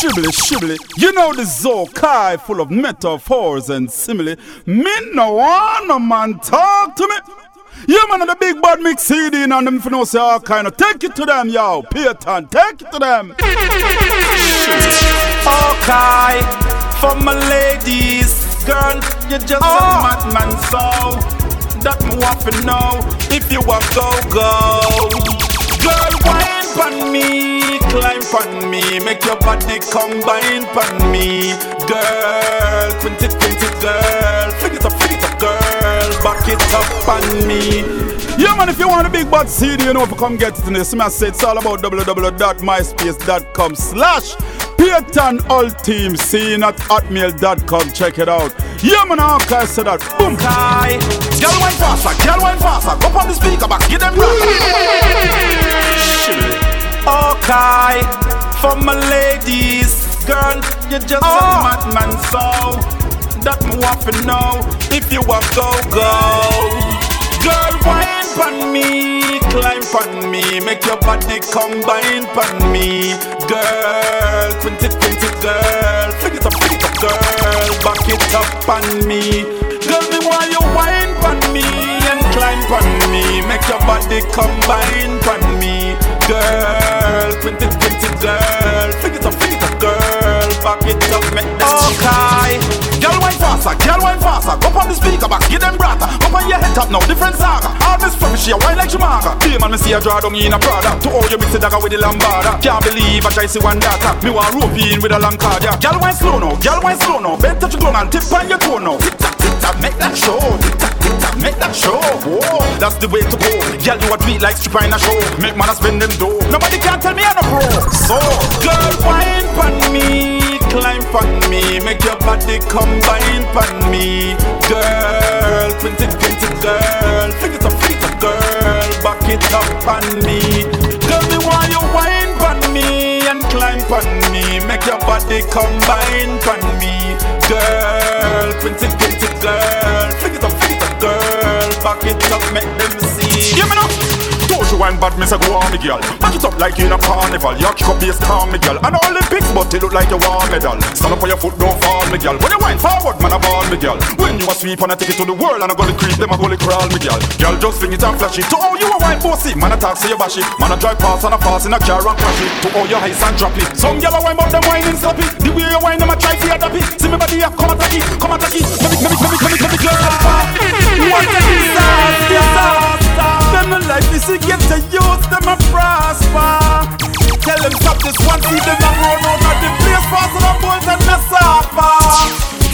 Shibbly, shibbly. You know the Zokai full of metaphors and simile. Me no want no man talk to me. Yeah, man, of the big bad mix CD and them for no say all kind of. Take it to them, yo. Payton, take it to them. Okay, for my ladies, girl, you just oh. a madman, so that me want to know if you want go go. Girl, wine pon me, climb pon me, make your body combine pon me, girl. 2020 girl, fling it up, fling it up, girl, back it up on me. Yeah, man, if you want a big bad CD, you know, if you come get it in this, I say it's all about www.myspace.com slash Payton Ultimate Scene at hotmail.com. Check it out. Yeah, man, how can I say that? Boom. Kai, girl wine faster, girl wine faster. Go on the speaker back, give them rock. Okay, for my ladies, girl, you just oh. a madman, so that me want to know if you want go go. Girl, wine pon me, climb pon me, make your body combine pon me. Girl, 2020 girl, fling it up, fling it up, girl, back it up on me. Girl, me want you wine pon me and climb pon me, make your body combine pon me. Girl, 2020 girl, fling it up, fling it up, girl, back it up, make them okay. Girl, wine faster, girl, wine faster. Go on the speaker box, give them brata. Go on your head top now, different saga. All this from she a wine like Jamaica. Be man, me see a draw down in a Prada. To all you mix dagger with the lambada. Can't believe I try see one data. Me want rope in with a yeah. Girl, wine slow now, girl, wine slow now. Bend touch your tongue and tip on your toe now. Tick tock, tock, make that show. Tick tock, tick tock, make that show. Whoa, that's the way to go. Girl, you a tweet like stripper in a show. Make man a spend them dough. Nobody can tell me I'm a pro. So, girl, wine pon me climb on me, make your body combine on me, girl. 2020 girl, fling it up, fling it up, girl. Back it up on me, girl. Me want you wine on me and climb on me, make your body combine on me, girl. 2020 girl, fling it up, fling it up, girl. Back it up, make them see. Give me now. Wine bad, me say go on me girl Back it up like in a carnival You kick up bass calm me girl And Olympics but it look like you want medal Stand up on your foot, don't fall me girl When you wine forward, man I ball me girl When you a sweep and I take it to the world And I go to creep, them I go to crawl me girl Girl just fling it and flash it To all you a wine bossy, man I talk say you bash it Man I drive past and I pass in a car and crash it To all your highs and drop it Some girl a wine but them whining sloppy The way you wine them I try to adapt it See me body up, come attack it, come attack it Let me, let me, let me, let me, let me, girl What a disaster, disaster Them no life is to get to use them a prosper. Tell them stop this one, see them a run out of the place, pass on a and a suffer.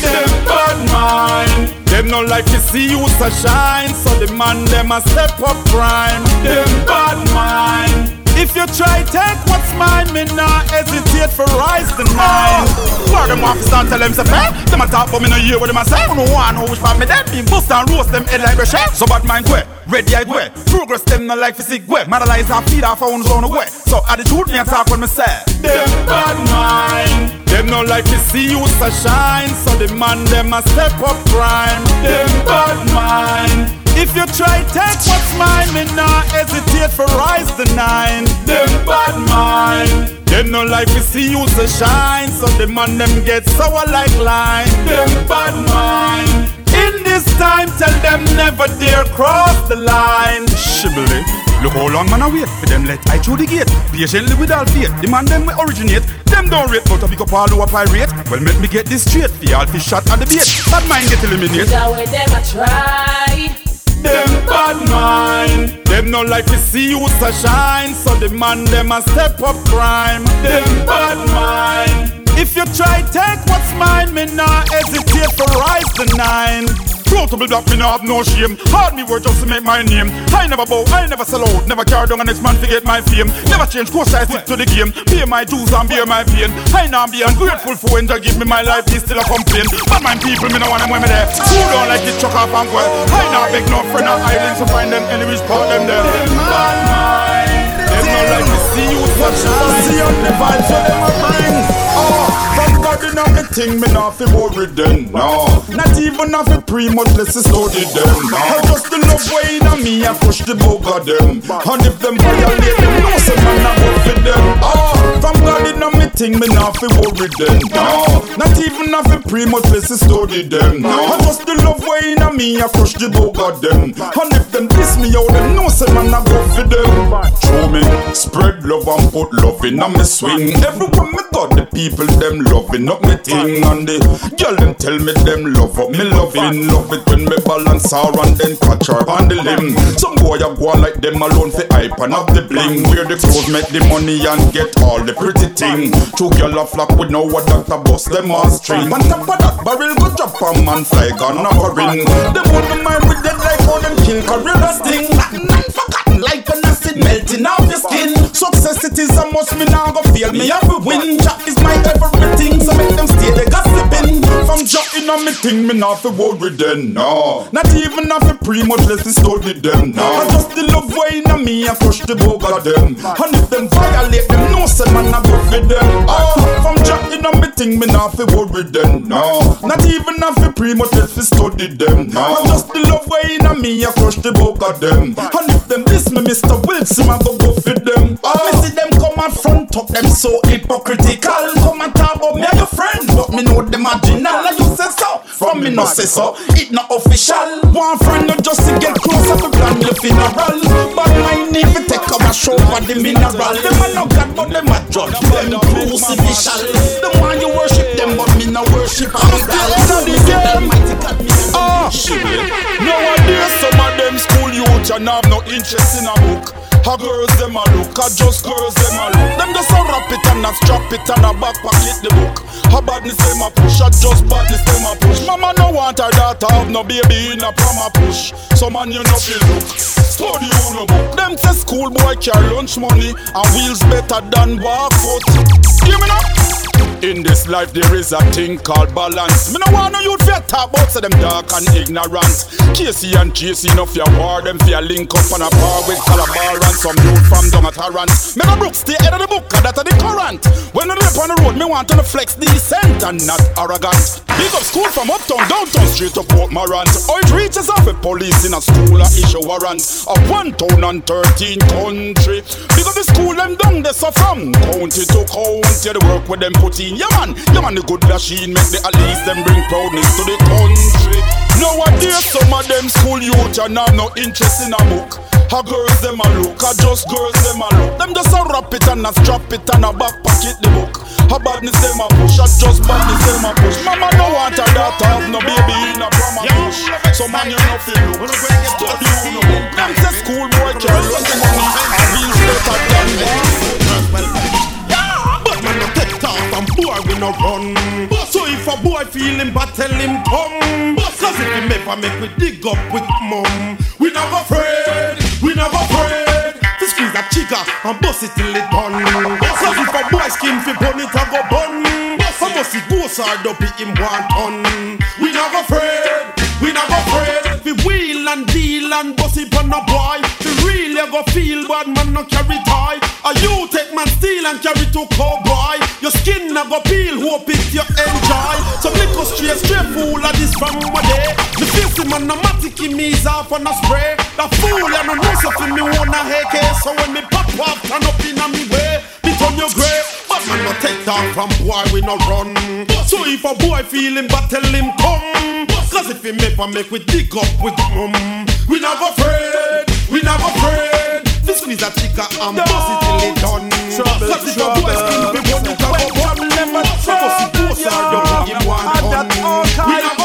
Them bad mind. Them no like to see you so shine, so the man them a step up prime. Them bad mind. If you try take what's mine, me not hesitate for rise the nine. Oh, where them to start tell them say fair? Them a talk but me no hear what them a say. No one know which part me dead. Me bust and roast them head like a. So bad mind where? Ready I go. Progress them no like physique way. Madalize and feed our phones on the way. So attitude me a talk when me say. Them bad mind. Them no like to see you so shine. So the man them a step up prime. Them bad mind. If you try take what's mine, me not hesitate for rise the nine. Them bad mind. Them no like to see you so shine, so the man them get sour like lime. Them bad mind. In this time, tell them never dare cross the line. Shibboleth. Look how long man I wait for them let I through the gate. Patiently with all faith, the man them we originate. Them don't rate, but I pick up all who a pirate. Well, make me get this straight. For all fish shot at the bait. Bad mind get eliminated. That way them a try. Them bad mind. Them no like to see you so shine, so the man them a step up prime. Them bad mind. If you try take what's mine, me not hesitate for rise the nine. Protable black, me not have no shame. Hard me work just to make my name. I never bow, I never sell out. Never carry down a next man to get my fame. Never change course, I stick to the game. Pay my dues and bear my pain. I now be ungrateful for when they give me my life, they still a complain. But my people, me no want them when me there. Who don't like it, chuck off and go. I now beg no friend or islands to find them enemies, part them there. Bad mind. Them no like to see you touch. See on the vibes, so them a bring. Oh, somebody know me thing, me not fi worry them, no. Not even a pre-much less study them. I just the love way in me, I push the bug of them. And if them violate them, no say man I go for them. Ah, from God in me thing, me not fi worry them, no. Not even a pre-much less study them. I just the love way in me, I push the bug of them. And if them diss me out, them no say man I go for them. Show me, spread love and put love in a me swing. Everywhere me go, the people them loving up me thing. And the girl them tell me them love up me loving. Love it when me balance her and then catch her on the limb. Some boy a go on like them alone for hype and have the bling. Wear the clothes, make the money and get all the pretty thing. Two girl a flock with no what doctor bust them on string. On top of that barrel go drop a man fly gun off a ring. Them would be mind with dead like how them kill gorilla sting. Forgotten like an acid melting off your skin. Success it is a must me now go feel me have to win. Jack is my everything, so make them stay they gossiping. From in on me thing, me not fi worry them, no. Not even have to pre much less to study them, no. I just the love way in me, I push the of them. And if them violate them, no say man I go for them. Oh, from in on me thing, me not fi worry them, no. Not even have to pre much less study them, no. I just the love way in me, I push the of them. And if them diss me, Mr. Wilson, I go go for them. Oh, me see them come and front up, them so hypocritical. Come and talk about me your friend, but me know them marginal. And you say so, from me no say so. It not official. One friend no just to get closer to plan your funeral. But mine need to take up a show for the mineral. Them a no God, but them a judge. Them crucificial. Them want you worship them, but me no worship. I'm still in the game. Ah, nowadays some of them school youth and have no interest in a book. A girls them a look, a just girls them a look. Them just a wrap it and a strap it and a back pocket the book. A badness them a push, a just badness them a push. Mama no want her daughter have no baby in a prom a push. So man you know feel look, study on a book. Them say school boy carry lunch money and wheels better than barefoot. Hear me now? In this life there is a thing called balance. Me no want no youth fear talk about say them dark and ignorant. Casey and JC enough your war them fear link up on a bar with Calabar and some youth from down at Harrance. Me no brook stay head of the book and that of the current. When I live on the road me want to flex decent and not arrogant. Big up school from uptown downtown straight to Port Morant. Or it reaches off a police in a school a issue warrant. Of one town and thirteen country. Because the school them down there so from county to county the work with them put in. Yeah man, yeah man the good machine make the at least them bring proudness to the country. Nowadays some of them school youth and have no interest in a book. How girls them a look, a just girls them a look. Them just a wrap it and a strap it and a back pocket the book. A badness them a push, a just badness them a push. Mama no want her daughter have no baby in a prom push. So man you know feel look, study you know. Them say school boy carry lunch money, a wheels better than this. But man no take off and boy we no run. So if a boy feel him but tell him come. Cause if him ever make we dig up with mum. We never afraid, we never afraid That chica and bust it till it done Cause if a boy skin fi bun it a go bun I must it goes hard up him one ton. We never afraid, we never afraid We wheel and deal and bust it on a boy. We really go feel bad man no carry tie. Or you take man steal and carry to cowboy. Your skin na go peel, hope it you enjoy. So go straight, straight fool of this from one day. The face him on a matic me off on a spray. The fool ya no know so fi me want a AK. So when me pop off, turn up in a me way. Me turn your grey But man no take down from boy we no run. So if a boy feel him but tell him come Cause if him ever make we dig up with mum We never afraid, we never afraid. This squeeze a chica and bust it till it done. Trouble, Cause if a boy skin be one it a go bun never So bust it goes hard up in one ton We afraid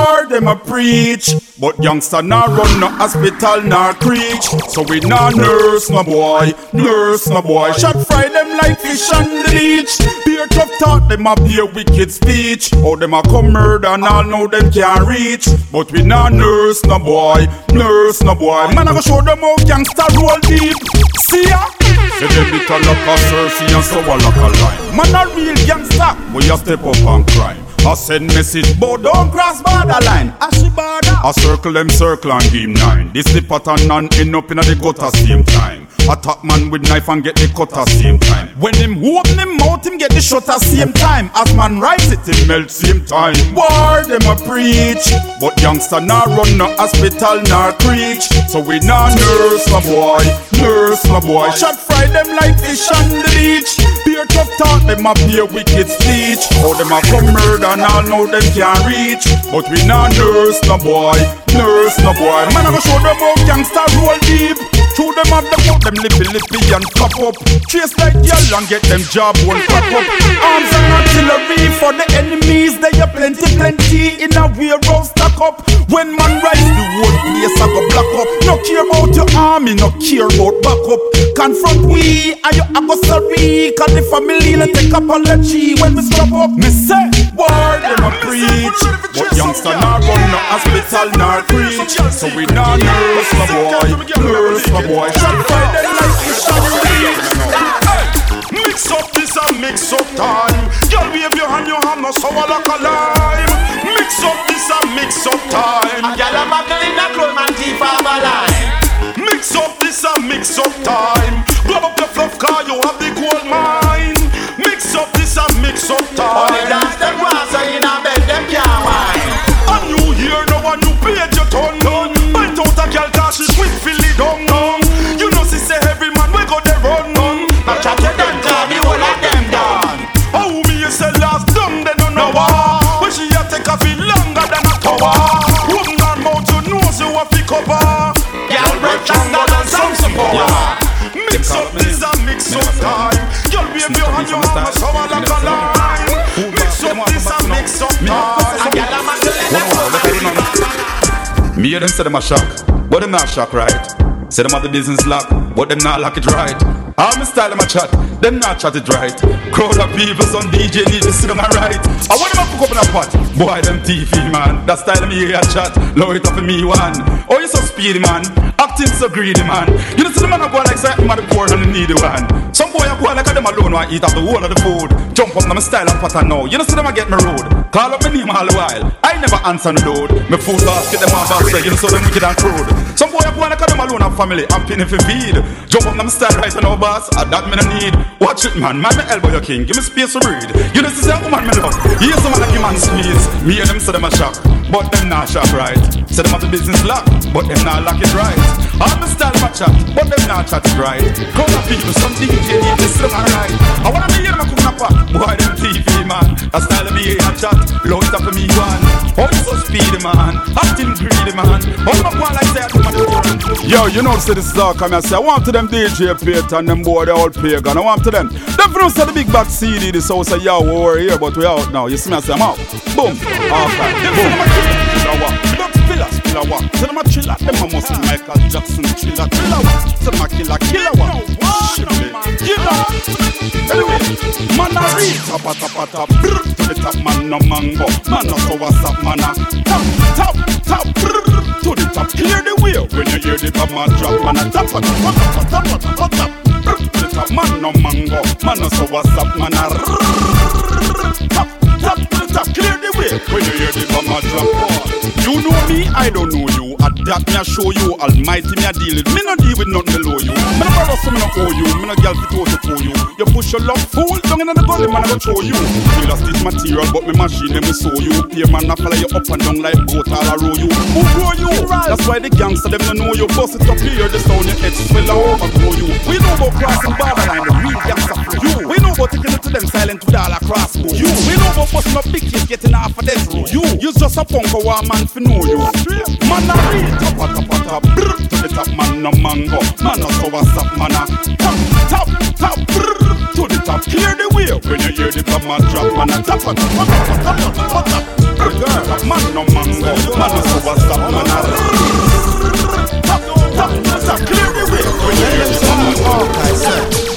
War them a preach, but youngster nah run no hospital nor preach. So we nah nurse no boy, nurse no boy. Shot fry them like fish on the beach. Beer tough talk them a beer wicked speech. Oh them a come murder and all know them can't reach. But we nah nurse no boy, nurse no boy. Man I go show them how youngster roll deep. See ya. Say them little like a Cersei and so a like a line. Man a real gangster, we a step up and crime. I send message, but don't cross borderline. I see border. I circle them circle and him nine. This the pattern and end up in the gutter same time. Attack man with knife and get the cut at same time. When him open him mouth, him get the shot at same time. As man rise it, him melt same time. War them a preach, but youngster nah run no hospital nor preach. So we nah nurse my boy, nurse my boy. Shot fry them like fish on the beach. Beer tough talk them a beer wicked speech. How them a come murder and all know them can't reach. But we nah nurse no boy, nurse no boy. Man I go show them how gangster roll deep. Show them up them out them lippy lippy and pop up. Chase like y'all and get them job one pop up. Arms and artillery for the enemies. They are plenty plenty in a warehouse stack up. When man rise the whole place I go black up. No care about your army, no care about backup. Confront we and you I go sorry. Cause the family let take apology when we stop up. Me say word them a preach, but youngster not run no hospital nor preach. So we not nurse my boy, nurse my boy. Shot them like fish on. Mix up this and mix up time. Girl, wave your hand, your hand, no sour like a lime. Mix up this and mix up time. A gal a buckle in a clothes man teeth off a line. Mix up this and mix up time. Grab up the fluff car, you have the gold mine. Mix up this and mix up Only time. dance them want so in a a tower. Woman and mouth, you know she want to cover. Girl break stronger than some support. Mix up this and mix up time. Girl, wave your hand, your arm, sour like a lime. Mix up this and mix up A time. a buckle in a clothes Me hear them say them a shock, but them not shock right. Say them have the business lock, but them not lock it right. All my style a chat, them not chat it right. Crowd of people, some DJ need to see them a right. I want them a cook up in a pot. Boy, them TV man, that style me hear a chat. Lower it up for me one. Oh, you so speedy man, acting so greedy man. You know see the man a go like say I'm the poor and the needy one. Some boy a go like them alone want eat up the whole of the food. Jump up my style and pattern now. You know see them a get me road. Call up my name all the while. I never answer the load. Me food basket them off back you know so them wicked and crude. Some boy a go like them alone have family. I'm pinning for feed. Jump up my style right now boss. Ah, that me no need. Watch it man, man me elbow your king. Give me space to breathe. You know see say woman me love. Here's some like you man sneeze. Me and them say them a shock, but them not shock right. Say them have the business lock, but them not lock it right. All the style my chat, but them not chat it right. Crowd of people, some DJ need this them alright. I wanna be here, my cook na pot. Boy, them TV man, that style of a chat. Low it up for me one. Oh, so speedy man, acting greedy man. Oh, my one like that, my Yo, you know, say this is all come here. Say, I want to them DJ Pete and them boy, they all pagan. I want to them. Them from say the big back CD, this house of yo, we're here, but we out now. You see me, I say, I'm out. Boom. Okay. Boom. Killer what? Say them a chiller, them a must Michael Jackson chiller, killer what? Say them a killer, killer what? Shipley, you know. Anyway, man a read, tapa tapa tap, brr, to the top, man no mango, man no so what's up, man a tap, tap, tap, brr, to the top, clear the way when you hear the bomb a drop, man a tap, tap, tap, tap, tap, tap, brr, to the top, man no mango, man no so what's up, man a tap, me, I don't know you. At that me I show you, Almighty me I deal with. Me no deal with nothing below you. Me no brother so me no owe you. Me no girl fit out to you. You push your love fool down in the gully, man I go show you. Feel lost this material, but me machine them me sew you. Pay man I follow you up and down like boat all a row you. Who grow you? That's why the gangster them no know you. Bust it up here, the sound your head swell and overgrow you. We know about crossing borderline, the real gangster for you. We know about taking it to them silent with all a crossbow. You. We know about busting up big kids getting off of death row. You. You just a punk or one man for know you. Man a real top top a top, brr, to the top man no mango. Man no so what's up man a top top top, brr, to the top. Clear the way when you hear the man drop man a top a top a top a top a top a top. Brr, top man no mango. Man what's up man a top top top, clear the way when you hear the man drop.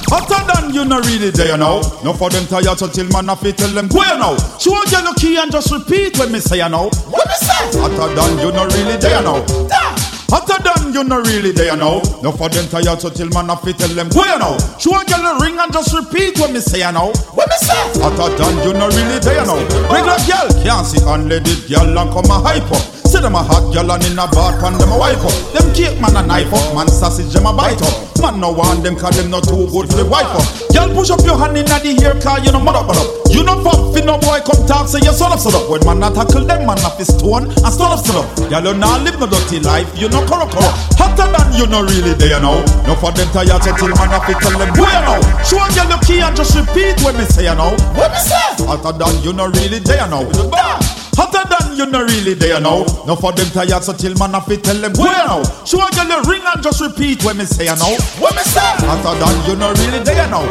Hotter than you no really there now. No for them tired so till man a fit tell them go you now. Show you the key and just repeat when me say you now. What me say? Hotter than you no really there now. Da. Hotter than you no really there now. No for them tired so till man a fit tell them go you now. Show you the ring and just repeat what me say you now. What me say? Hotter than you no really there now. Regular girl can't see unleaded girl and come a hype up. See them a hot gal and in a bar pan them a wipe up. Them cake man a knife up, man sausage them a bite up. Man no want them cause them not too good for the wipe up. Girl push up your hand in the hair car, you know mud up, mud up. You know pop fit no boy come talk say you son up, son up. When man not tackle them, man off his stone and stone up, stone up. Girl you not live no dirty life, you know corrupt, corrupt. Hotter than you know really there now. No for them tired so till man off it tell them boy you know. Show a girl your key and just repeat when me say you know. What me say? Hotter than you know really there now. Hotter than you know really there now. No for them tired so till man off it tell them you know. Show a girl your ring and just repeat when me say you know. What me say? Hotter than you know really there now.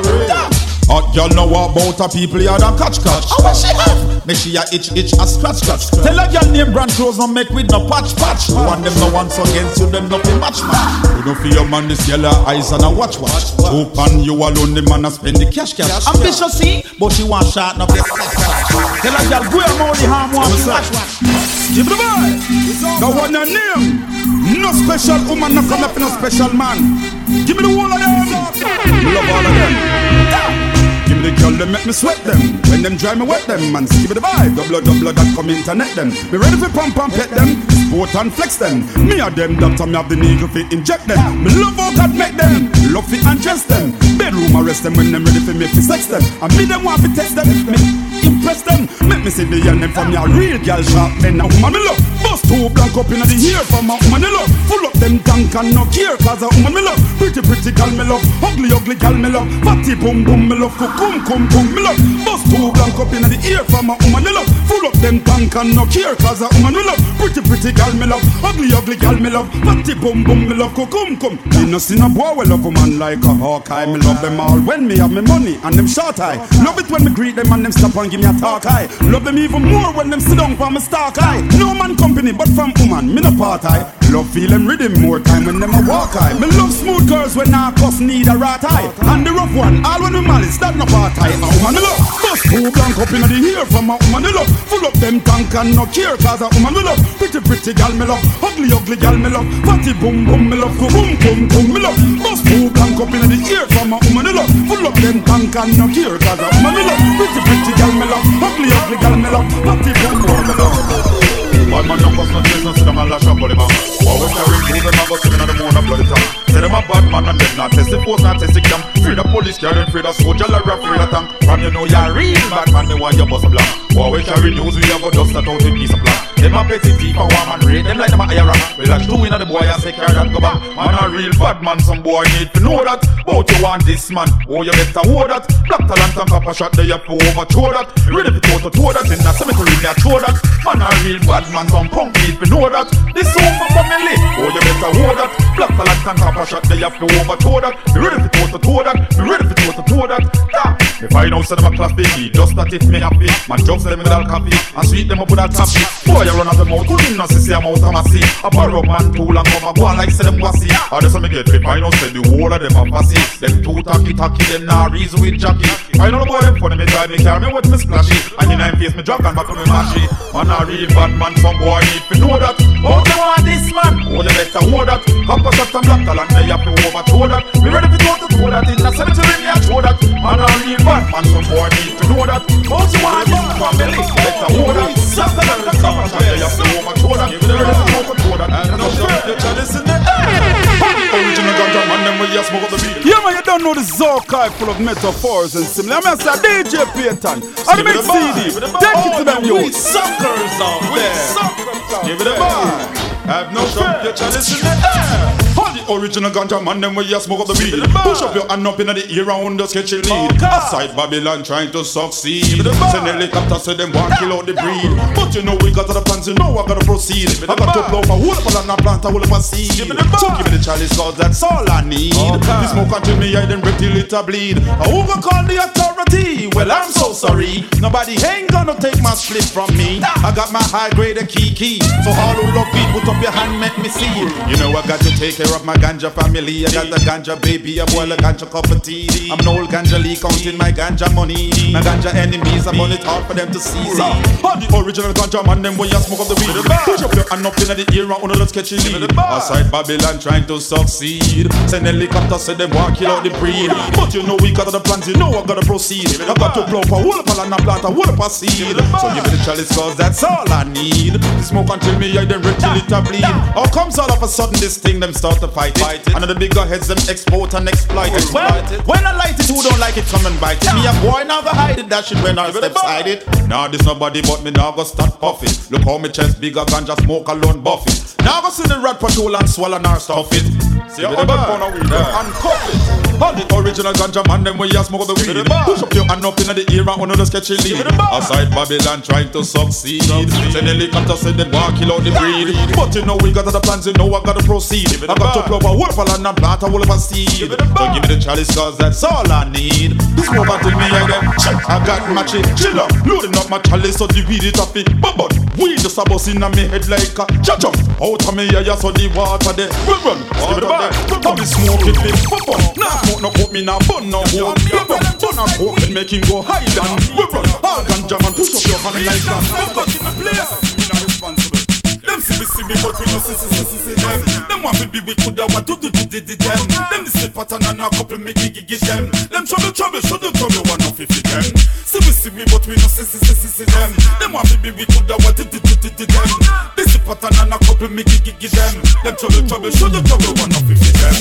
Hot girl know about a people yard and catch catch. How what she have? Me she a itch itch a scratch scratch. Tell a girl name brand clothes no make with no patch patch. You want them no once against you them nothing match match. You don't feel your man this yellow eyes and a watch watch. Hope and you alone the man a spend the cash cash. Ambitious see, but she want shot no this. Tell a girl go your the harm one watch watch. Give the boy. The one your name. No special woman, no come up no special man. Give me the whole of them. Love all of them. Give me the girl that make me sweat them. When them dry me wet them, man. Give me the vibe. Double double that come internet them. Me ready for pump and pet them. Sport and flex them. Me a them doctor, me have the needle fit inject them. Me love how that make them. Love fit and dress them. Bedroom arrest them when them ready for me fi sex them. And me them want to test them. Me impress them. Make me see the young them from a real girl sharp men. A woman me love. Bust two blank up inna the ear from a woman me love. Full up them tank and no care cause a woman me love. Pretty pretty girl me love. Ugly ugly girl me love. Fatty boom boom me love. Come, come, come, me love Bust two blank up in the ear from a woman me love Full up them tank and no care Cause a woman me love Pretty, pretty girl me love Ugly, ugly girl me love Fatty bum, bum me love Come, come, Me no see no boy we love woman like a Hawkeye Me love them all when me have me money and them short eye Love it when me greet them and them stop and give me a talk eye Love them even more when them sit down for me stalk eye No man company but from woman, me no part Love feel them rhythm more time when them a walk eye Me love smooth girls when I cuss need a rat eye And the rough one, all when me malice, that no part eye A woman me love, bust two blank up in the ear from a woman me love. Full up them tank and no care cause a woman me love. Pretty pretty gal me love, ugly ugly gal me love. Fatty boom boom me love, boom boom boom me love. Bust two blank up in the ear from a woman me love. Full up them tank and no care cause a woman me love. Pretty pretty gal me love, ugly ugly gal me love. Fatty boom boom me love. Bad man bust no see them a lash up body man. While we carry move them a go singing on the moon a bloody tongue Say them a bad man and them not test the force not test the cam Free the police carrying free the soldier like rap free the tank. From you know you're real bad man they want you bust a blank While we carry news we a go dust that out with piece of plan Them a petty thief and one man raid them like them a rank. We lash two in the boy and carry that go back. Man a real bad man some boy need to know that. Bout you want this man oh you better hold that. Black talent and papa shot they have to overthrow that. Ready for to toe that in the cemetery they a throw that. Man a real bad man some punk need to know that. This for family Oh you better hold that. Black talent and papa shot they have to overthrow that. Ready for to toe that ready for to toe that. Yeah. Me find out say them a class biggie Just that if me happy. Man jumps them with coffee And sweet them up with that taffy Boy run out the mouth Couldn't not see I'm out of my sea A barrow man tool and come a go like say them wassy I just me get me find out say the whole of them a fussy. Them two tacky tacky them nah reason with jockey Find out the boy them funny me drive me carry me with me splashy. And in nine face me drop and back on me mashy. Man a real bad man some boy need to know that. Oh you want this man? Oh you better hold that. Copper shot and black talent they have to overthrow that. Me ready for go to throw that in the cemetery me a show that. Man a real bad man some boy need to know that. Oh you want this family oh, better hold that Shot and the copper shot they have to overthrow that Me ready to overthrow that And no sure you chalice in the air Original ganja man them we just smoke up the beat Yeah man, you don't know this Zokai full of metaphors and similar. I'm say DJ Payton. I make the bar. CD. Give me the Take it to them We youth. suckers out there. Give me the bar. Have no shop, your chalice in the air. Original ganja man, them where you smoke up the weed. Give me the bar. Push up your hand up in the ear round the sketchy lead. Aside Babylon trying to succeed. Send helicopter say them want kill out the breed. But you know we got to the plans, you know I gotta proceed. I got to blow for whole up and I plant a whole up a seed. Give me the bar. So give me the chalice cause that's all I need. The smoke until me I then break till it a bleed. I who gonna call the authority? Well I'm so sorry. Nobody ain't gonna take my slip from me. I got my high grade and key key. So all who love me, put up your hand, make me see. You know I got to take care of my ganja family. I got the ganja baby, I boil a ganja cup of tea. I'm an old ganja leak counting my ganja money. My ganja enemies, I'm on it hard for them to see. All the original ganja man, them when you smoke up the weed. Push up your hand up in the ear and under the sketchy lead. Aside Babylon trying to succeed. Send helicopter, say them want kill out the breed. But you know we got the plans, you know I gotta proceed. I got to blow for whole up a land and plant a whole up a seed. So give me the chalice cause that's all I need. Smoke until me I then red till it a bleed. How comes all of a sudden this thing them start to fight it? And the bigger heads them export and exploit it. Well, when I light it, who don't like it come and bite it. Me a boy now go hide it, that shit when I step side it. Now this nobody but me now go start puffing. Look how me chest bigger than just smoke alone buff it. Now go see the rat patrol and swallow and stuff it. See how bad pound of weed and cuff it. All the original ganja man them we you smoke the weed. Push up your hand up in the ear and under the sketchy lead. Aside Babylon trying to succeed. Send the liquor to send them walk kill out the breed. But you know we got other plans, you know I gotta proceed. I got to plow a wolf a land and plant a wolf a seed. So give me the chalice cause that's all I need. This smoke until me I them. I got my chick up, Loading up my chalice so the weed it off it. But weed just a bust in me head like a cha Out of me yeah so the water there. Run run. Give it a back. Come me smoke it big. Pop up. Nah smoke no put me now bun no hope. Run run. Bun a coke and make him go high down. Run run. All ganja man push up your hand like that. Fuck up in the place. Me not responsible. Them see me see me but we no see see see see them. Them want me be we coulda what to do do do do them. Them the slip pattern and a couple me gigi give them. Them trouble trouble should do trouble one of fifty them. See me see me but we no see see see see them. Them want me be we coulda what to do do do do them. The slip pattern and a couple me gigi give them. Them trouble trouble should do trouble one of fifty them.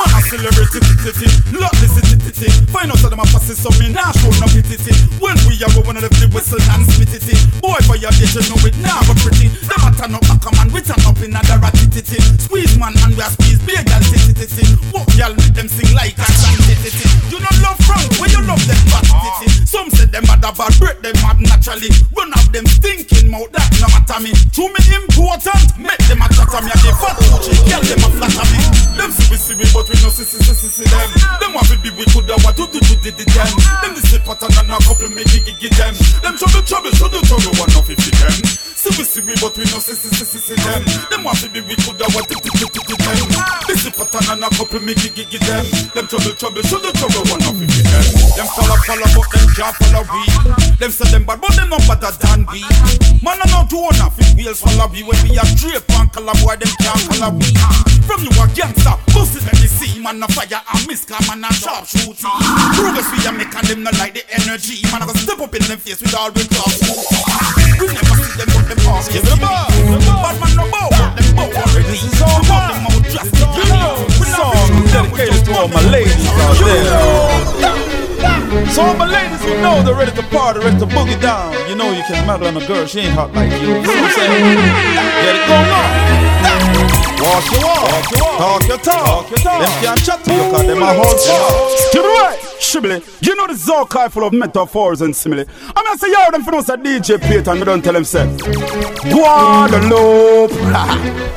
Man a celebrity titty lot this titty. Find out how them a pass it so me nah show no pity. When we are one of the whistle and spit it. Boy for your bitch you know it now but pretty. Them a turn up a man, we turn up in a ratty Squeeze man and we a squeeze big gal titty titty. Walk y'all make them sing like a song titty titty. You not love Frank when you love them fat titty. Some say them bad bad, break them mad naturally. Run up them stinking mouth, that no matter me. To me important, make them a chatter me. I give fat coochie, girl them a flatter me. Them see we see we, but we no see see see see see them. Them want to be we coulda what to do to do them. Them the slip pattern and a couple me gigi give them. Them trouble trouble, do trouble one of fifty them. See we see we, but we no see see see see see them. Them want to be we coulda what to do to do them. This slip pattern and a couple me gigi give them. Them trouble trouble, should do trouble one of them. Them follow follow, but them can't follow we. Them say them bad, but them no better than we. Man I know to own a fit wheels follow we. When we a straight and color boy, them can't color we. From you a gangster, it let me see. Man a fire and miss, come man a sharp shooting. Progress we a make and them not like the energy. Man I go step up in them face with all we talk. We never see them but them pass. Give it a. Bad man no bow, them bow already. This is all We want them out drastic. Song dedicated to all my ladies out there. So all my ladies who know they're ready to party, ready to boogie down. You know you can muggle on a girl, she ain't hot like you. You know what I'm saying? Get it going on. Walk your walk, talk your talk. Them can't chat to you cause them a hold talk. To the right, shibboleth. You know the Zokai full of metaphors and simile. I'm gonna say, yo, them for us a DJ Peter and don't tell him say. Guadeloupe.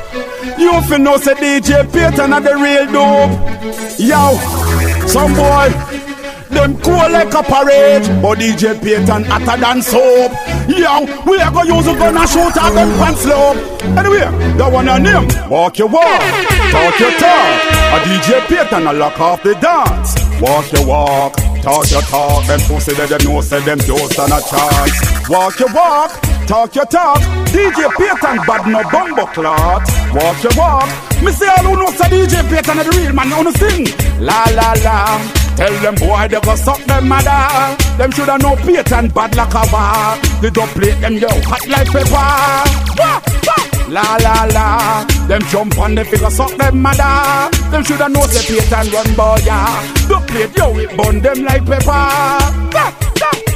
You finna say DJ Peter not the real dope. Yo, some boy, them cool like a parade, but DJ Payton hotter than soap. Yo, we are gonna use a gun and shoot at them pants slope. Anyway, that one your name. Walk your walk, talk your talk. A DJ Payton a lock off the dance. Walk your walk, talk your talk. Them pussy that them know say them don't stand a chance. Walk your walk, talk your talk. DJ Payton bad no bumbo clot. Walk your walk. Me say all who know say DJ Payton is the real man. Wanna sing? La la la. Tell them boy they go suck them mother. Them shoulda know Payton bad like a bar. They don't play them yo hot like pepper. Wah, wah. La la la, them jump on the figure suck them mother. Them shoulda know say Payton run boy yeah. Don't play yo it burn them like pepper. Wah, wah.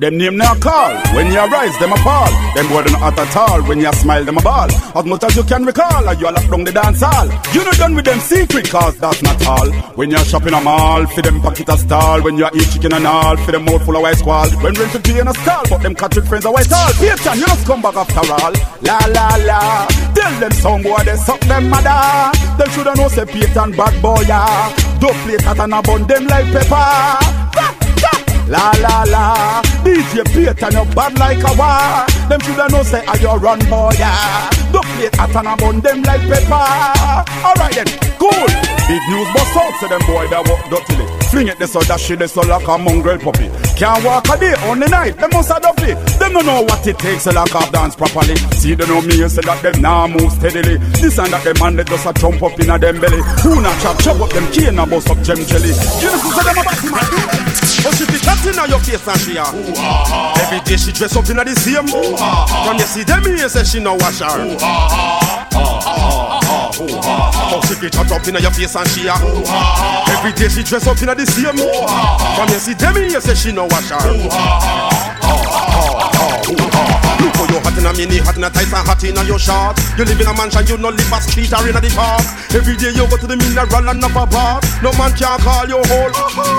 Them name now call. When you rise, them a fall. Them boy don't at all. When you smile, them a ball. As much as you can recall, are you all lock down the dance hall. You not done with them secret, cause that's not all. When you're shopping a mall, for them pocket a stall. When you eat chicken and all, for them mouth full of white squall. When rent to in a stall, but them with friends are white all. Payton, you just come back after all. La la la. Tell them some boy they suck them mother. Them shoulda know say Payton bad boy yeah. Don't play cat and a bun them like pepper. La la la, DJ Payton you bad like a war. Them shoulda know say I you run boy yeah. Don't play at and bun them like pepper. Alright then, cool. Big news bust out say them boy that walk dirtily. Fling it this that shit this or like a mongrel puppy. Can't walk a day on the night. Them must have duffy. Them don't know what it takes to lock up dance properly. See they know me you say that them now move steadily. This and that them man they just a jump up in a them belly. Who not chop chop up them cane and bust up gem jelly. You know say them a batty But if you cutting inna your face and she a Every day she dress up inna the same From you see them here say she no wash her. How uh-huh. she fit chat up inna your face and she a Every day she dress up inna the same From you see them here say she no wash her. Look for your hot in a mini, hot in a tight and hot in a your short. You live in a mansion, you no live a street or in a the park. Every day you go to the mineral and up a bar. No man can call you whole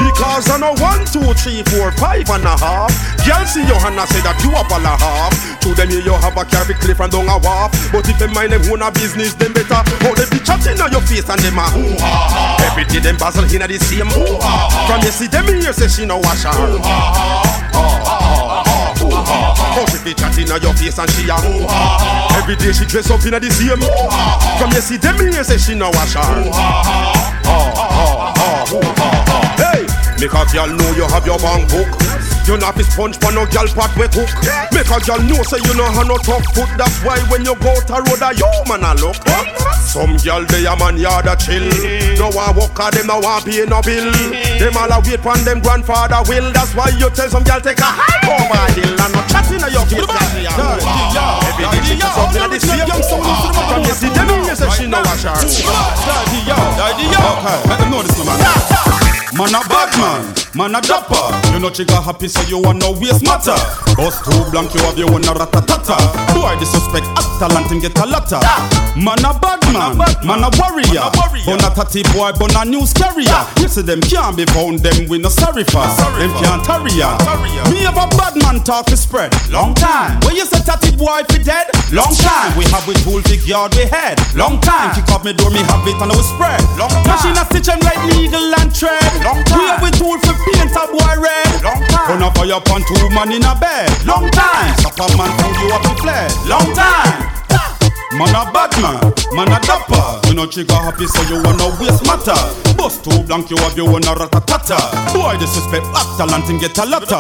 because I know one, two, three, four, five and a half. Girl see your hand and say that you up all a half. To them you have a carry cliff and down a wharf. But if them mind them own a business, them better. How they be chatting on your face and them a hoo ha Every day them basil in a the same hoo ha From you see them here say she no wash her. How she be chatting on your face and she a Every day she dress up in a the same. From you see them here say she no wash her. Hey, make a girl know you have your bank book you not be sponge for no girl pot we cook. Make a girl know say you know have no tough foot. That's why when you go to road a you man a look Some girl they a man yard a chill. No one walk a them no want pay no bill. Them all a wait pon them grandfather will. That's why you tell some girl take a hike over hill And no chatting a your face. Every day she just up in the same From you see them here say she no wash her Daddy yo, daddy yo. Okay, let them know this no man. Man a bad man, man a dapper. You know chica happy so you want no waste matter. Bust too blank you have your one a ratatata. Boy disrespect a talent and get a lotta. Man a bad man, man a warrior. Born a tatty boy, born a news carrier. You see them can't be found, them we no sorry for. Them can't tarry ya. Me have a bad man talk to spread. Long time. When you say tatty boy fi dead? Long time. We have we tool fi guard we head. Long time. Kick off me door, me have it and I will spread. Long time. Machine a stitch and right legal and tread. Long time. We have we tool fi paint a boy red. Long time. Run a fire upon two man in a bed. Long time. Supper man food you up and fled. Long time. Man a bad man, man a dapper You know chica happy so you wanna waste matter Bust too blank you have your own a ratatata Boy disrespect black talent and get a lotta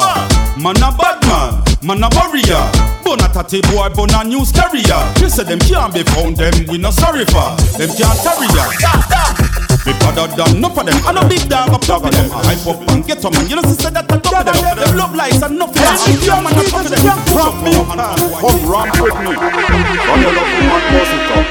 Man a bad man, man a warrior Born a tatty boy, born a news carrier You say them can't be found, them we no sorry for Them can't carry ya Be better than enough of them. I know big dog up top of them. I up and get some man. You know sister that I love them. Them love lies and enough of them Yeah man I fuck with them. From me, come ramp with me. From your love woman bust it up.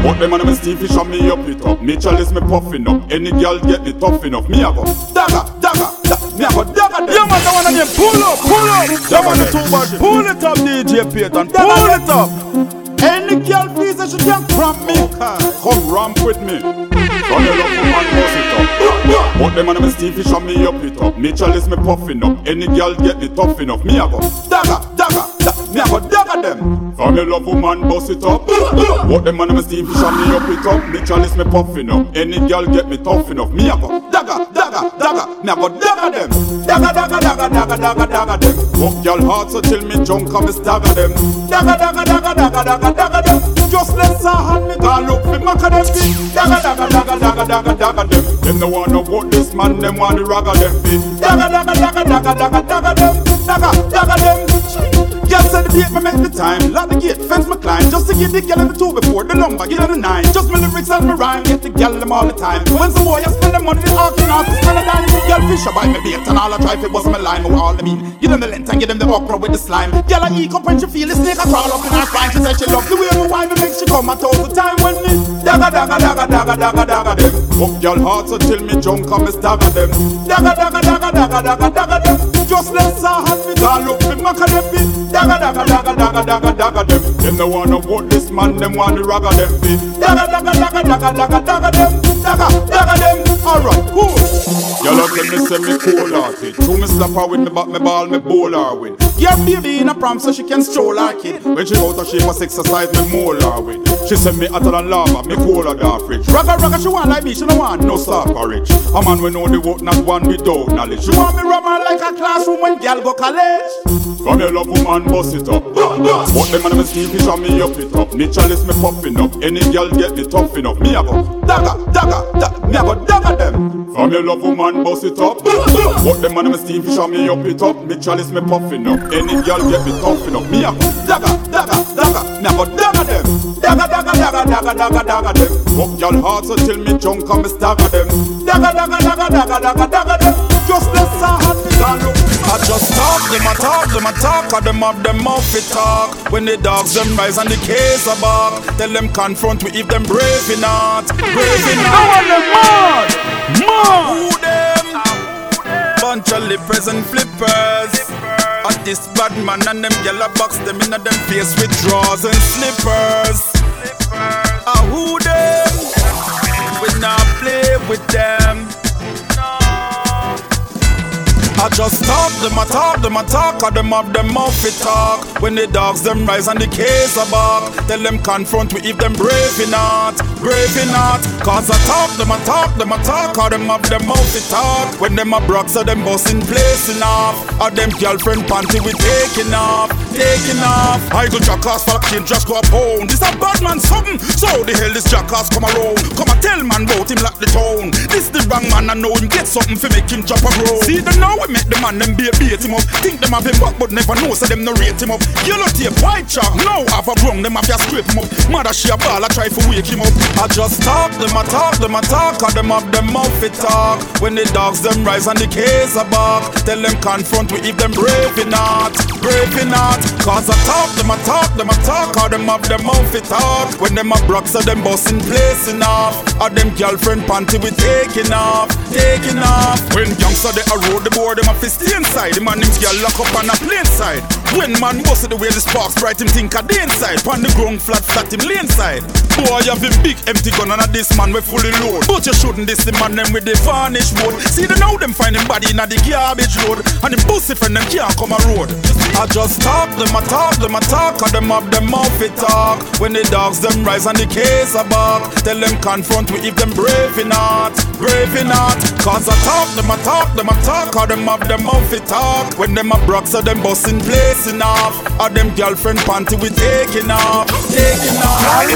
But them and them Steve Fish and me up it up. Me chalice me puffing up. Any girl get me tough enough. Me a go. Dagger, dagger, da- Me a go dagger Yeah man the one of them. Pull up, pull up. Man the two bad Pull it up DJ Payton Pull it up. Any girl feels that she can cramp me. Come ramp with me From your love woman bust it up But them and them Steve Fish and me up it up Me chalice me puffing up. Any girl get me tough enough Me a go. Dagger, dagger, da- Me a go dagger them From your love woman bust it up But them and them Steve Fish and me up it up Me chalice me puffing up Any girl get me tough enough Me a go dagger, dagger, dagger Me a go dagger them Dagger, dagger, dagger, dagger, dagger, dagger them Fuck y'all hard so till me drunk and me stagger them Dagger, dagger, dagger, dagger, dagger, dagger them Just let her hand me go look mack of them Dagger, dagger, dagger, dagger, dagger, dagger them Them no wanna vote this man, them the ragga them Dagger, dagger, dagger, dagger, dagger, dagger them Dagger, dagger them Girl said the date me make the time Lock the gate, fence me climb Just to give the girl in the two before the number Get on the nine Just my lyrics and my rhyme Get the girl them all the time When some boy I spend the money They arcing off Spend a dime girl fish I buy me bait And all I try fi bust my line With all I mean Give them the length and give them the okra with the slime Girl I eat up when she feel the snake I crawl up in her spine She say she love the way me wine Me make she come at all the time When me Dagger, dagger, dagger, dagger, dagger, dagger them y'all hard so till me drunk and me stagger them Dagger, dagger, dagger, dagger, dagger, dagger them Just let her hand me Call up mack of them dagger, dagger, dagger, dagger, dagger them Them no wanna vote this man Them want the ragga them Dagger, dagger, dagger, dagger, dagger, dagger them Dagger, dagger them Alright, cool Y'all tell me say me cool hearted True me slap her with me back me ball me bowl her with Yeah baby in a prom so she can stroll her kid When she out of shape must exercise me mole her with She say me hotter than lava me cooler than fridge Ragga ragga she want like me she no want no star porridge A man we know the work not one without knowledge. She want me rub her like a classroom when girl go college. From your love woman bust it up. But them them Steve Fish and me up it up. Me chalice me puffing up. Any girl get me tough enough Me a go dagger, dagger, dagger. Me a go dagger them. From your love woman bust it up. But them them Steve Fish and me up it up. Me chalice me puffing up. Any girl get me tough enough Me a go dagger, dagger, dagger Me go dagger them Dagger, dagger, dagger, dagger, dagger, dagger them Fuck y'all hard so till me drunk and me stagger them Dagger, dagger, dagger, dagger, dagger, dagger them Just let her hand me look Hot them a talk, them a talk, or them have them mouth it talk. When the dogs them rise and the case a bark, tell them confront we if them brave enough, brave enough. them mad, mad. Who them? Bunch of lippers and flippers. At this bad man and them yellow box them in a them face with drawers and slippers. Ah, who them? We not play with them. I just talk, them a talk, them a talk, or them have them mouth it talk. When the dogs them rise and the case a bark, tell them confront we if them brave enough, brave enough. Cause I talk, them a talk, them a talk, or them have them mouth it talk. When them a broke, so them bust in place enough. Or them girlfriend panty we taking off, taking off. I go jackass for a king, just go a pound. This a bad man something, so the hell this jackass come around. Come and tell man about him like the town. This the wrong man, I know him get something for make him chop a roll. See the now we make the man them beat beat him up. Think them have him back, but never know so them no rate him up. Yellow tape, white chalk, now half a wrong them have to scrape him up. Mother she a ball, I try to wake him up. I just talk, them a talk, them a talk, or them have them mouth it talk. When the dogs them rise and the case a bark, tell them confront we if them brave enough, brave enough. Cause I talk, them a talk, them a talk, or them have them mouth it talk. When them a broke, so them bust in place enough. Or them girlfriend panty we taking off, taking off. When youngster they a road the board, them a fist inside. The man them girl lock up on a plain side. When man bust the way the sparks bright, him think a day inside. Pan the ground flat, flat him lane side. Boy, you have a big empty gun and a this man we fully load. But you shouldn't this the man them with the varnish wood. See the now them find him body in a the garbage load. And him pussy friend them can't come a road. I just talk, them a talk, them a talk, or them have them mouth it talk. When the dogs them rise and the case a bark, tell them confront we if them brave enough, brave enough. Cause I talk, them a talk, them a talk, or them have them mouth it talk. When them a broke, so them bust in place enough. Or them girlfriend panty we taking off, taking off.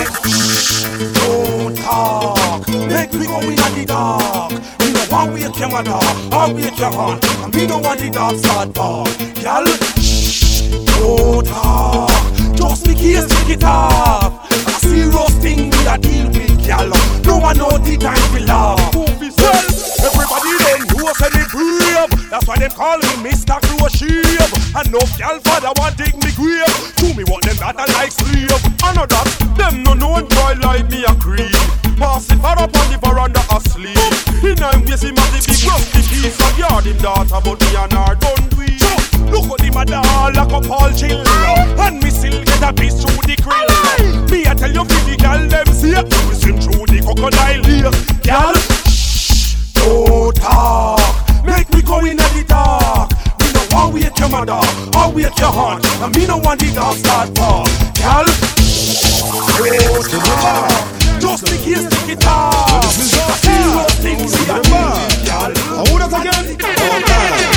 Don't talk. Make me go in the dark. One way came a dog, one way came on. And we know what the dog start for. Girl, shh, don't talk. Just me case take it off. A serious thing we a deal with, girl. No one know the time we. Well, everybody then that they brave. That's why them call me Mr. Crochet. And no girl father want dig me grave. To me what them that I like slave. That them no know boy like me a creep. Pass it far up on the veranda asleep. In I'm the big rusty piece of yard him daughter, but me and her done do it. Look at him a doll like a Paul chill. And me still get a piece through the grill. Me I tell you, for the girl them see. We swim through the crocodile lake. Girl, don't talk. Make me go in the dark. We know how we at your mother, how we at your heart. And me no want the dog start for. Girl, don't talk. Just make you stick it out. Serious things we are doing, girl. How that again?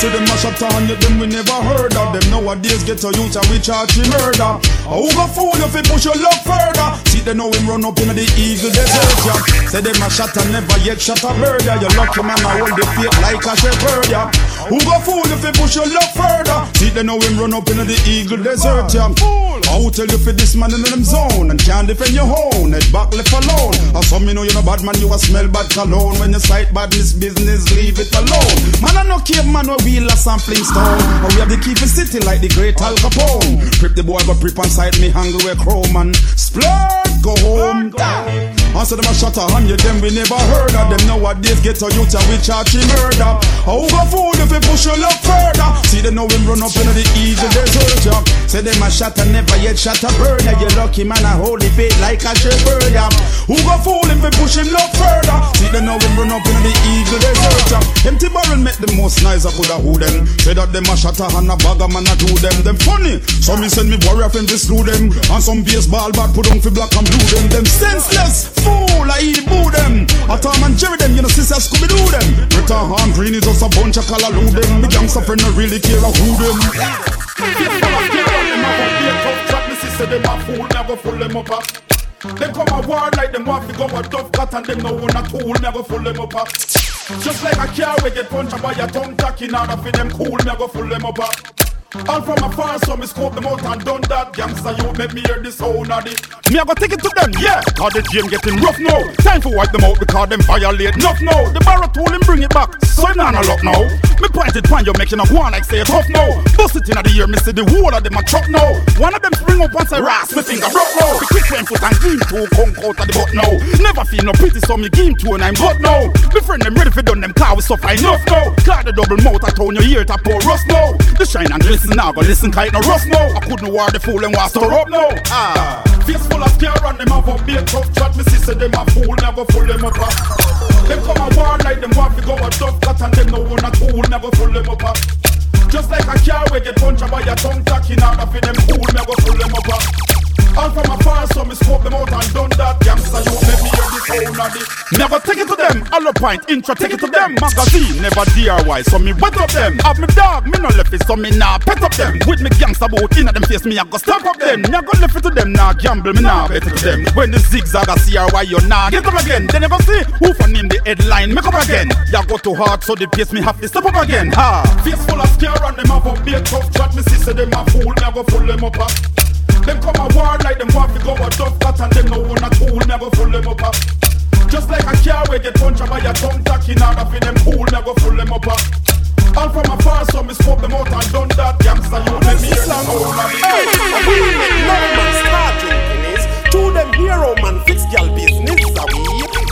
Say them mash up on you, them we never heard of them. Nowadays get a youth and we charge him murder. Who go fool if you push your luck further. See they know him run up in the eagle desert, yeah. Say them a shot and never yet shot a bird, yeah. You lucky man, I hold the fate like a shepherd, yeah. Who go fool if you push your luck further? See they know him run up in the eagle desert, yeah. I will tell you for this man in them zone and can't defend your own. Head back left alone. I saw me know you no bad man, you a smell bad cologne. When you sight badness business, leave it alone. Man, I no caveman where we last sampling Flintstone. And we have the keep it city like the great Al Capone. Prep the boy go prep on side me hungry where crow man. Splurge, go home. Answer them a shot a hand, you them we never heard of them. Nowadays get a youth and we charge him murder. Go fool if we push your luck further? See them know him run up into the eagle desert, yeah. Say them a shot and never yet shot a bird. You lucky man, a the faith like a shepherd, yeah. Who go fool if we push him luck further? See them know him run up into the eagle desert, yeah. Empty barrel make the most nice, I coulda who them. Say that them a shot a and a bag a man a do them. Them funny, so me send me warrior friend to slew them. And some baseball bat put on for black and blue them. Them senseless fool, I eat boo them. A Tom and Jerry them, you know sister Scooby Doo them. Rita Han Green is just a bunch of callaloo them. Me gangsta friend no really care who them. Them a fool, go full them up. ah. Them come a war like them want to go a tough cut and them no one a tool, me a go full them up. ah. Just like a car we get punched by a tongue tack in order for them cool, go full them up. All from afar, so me scope them out and done that. Gangsta, you make me hear this sound of the. Me I go take it to them, yeah. Cause the game getting rough now. Time for wipe them out because them violate enough now. The barrel tool him bring it back, so him not a lock now. Me point it pan you making a one like say it tough now. Bust it in the ear, me see the whole of them a truck now. One of them spring up and say ras, me finger broke now. The quick ten foot and game two come out of the butt now. Never feel no pity, so me game two and I'm but now. Me friend them ready for done them car we suffer enough now. Got the double mouth, I told ear to pour rust now. The shine and glisten now, go listen kite no rust now. I couldn't war the fool and was stir up now. Ah. Fist full of scare and them have a big tough chat. Me sister them a fool, never fool them up. ah. Them come a war like them want to go a tough cut and them no one a tool, never fool them up. ah. Just like a car we get punched by a tongue tack in order for them fool, never fool them up. All from afar, so me scope them out and done that. Gangsta, you make me hear the sound of. Never take it to them. all point, intro, take it to them. Magazine, never DIY, so me wet up them. Have me dog, me no left it, so me nah pet up them. With me gangsta boat in at them face, me I go stamp up them. Me I go left it to them, nah gamble, me nah bet it to them. When the zigzag a CRY, you nah get up again. You go see who for name the headline, make up again. Ya go too hard, so the pace me have to step up again. Ha! Face full of scare and them have a big tough chat. Me sister them a fool, me I go full them up. Them come a war like them want to go a tough cut and them no one a tool, never fool them up. ah. Just like a car we get punched by a tongue tack in order for them cool, never fool them up. ah. All from afar, so me scope them out and done that. Gangsta, you let me hear the sound of Hey, the we make man start drinking is To them hero man fix gal business a we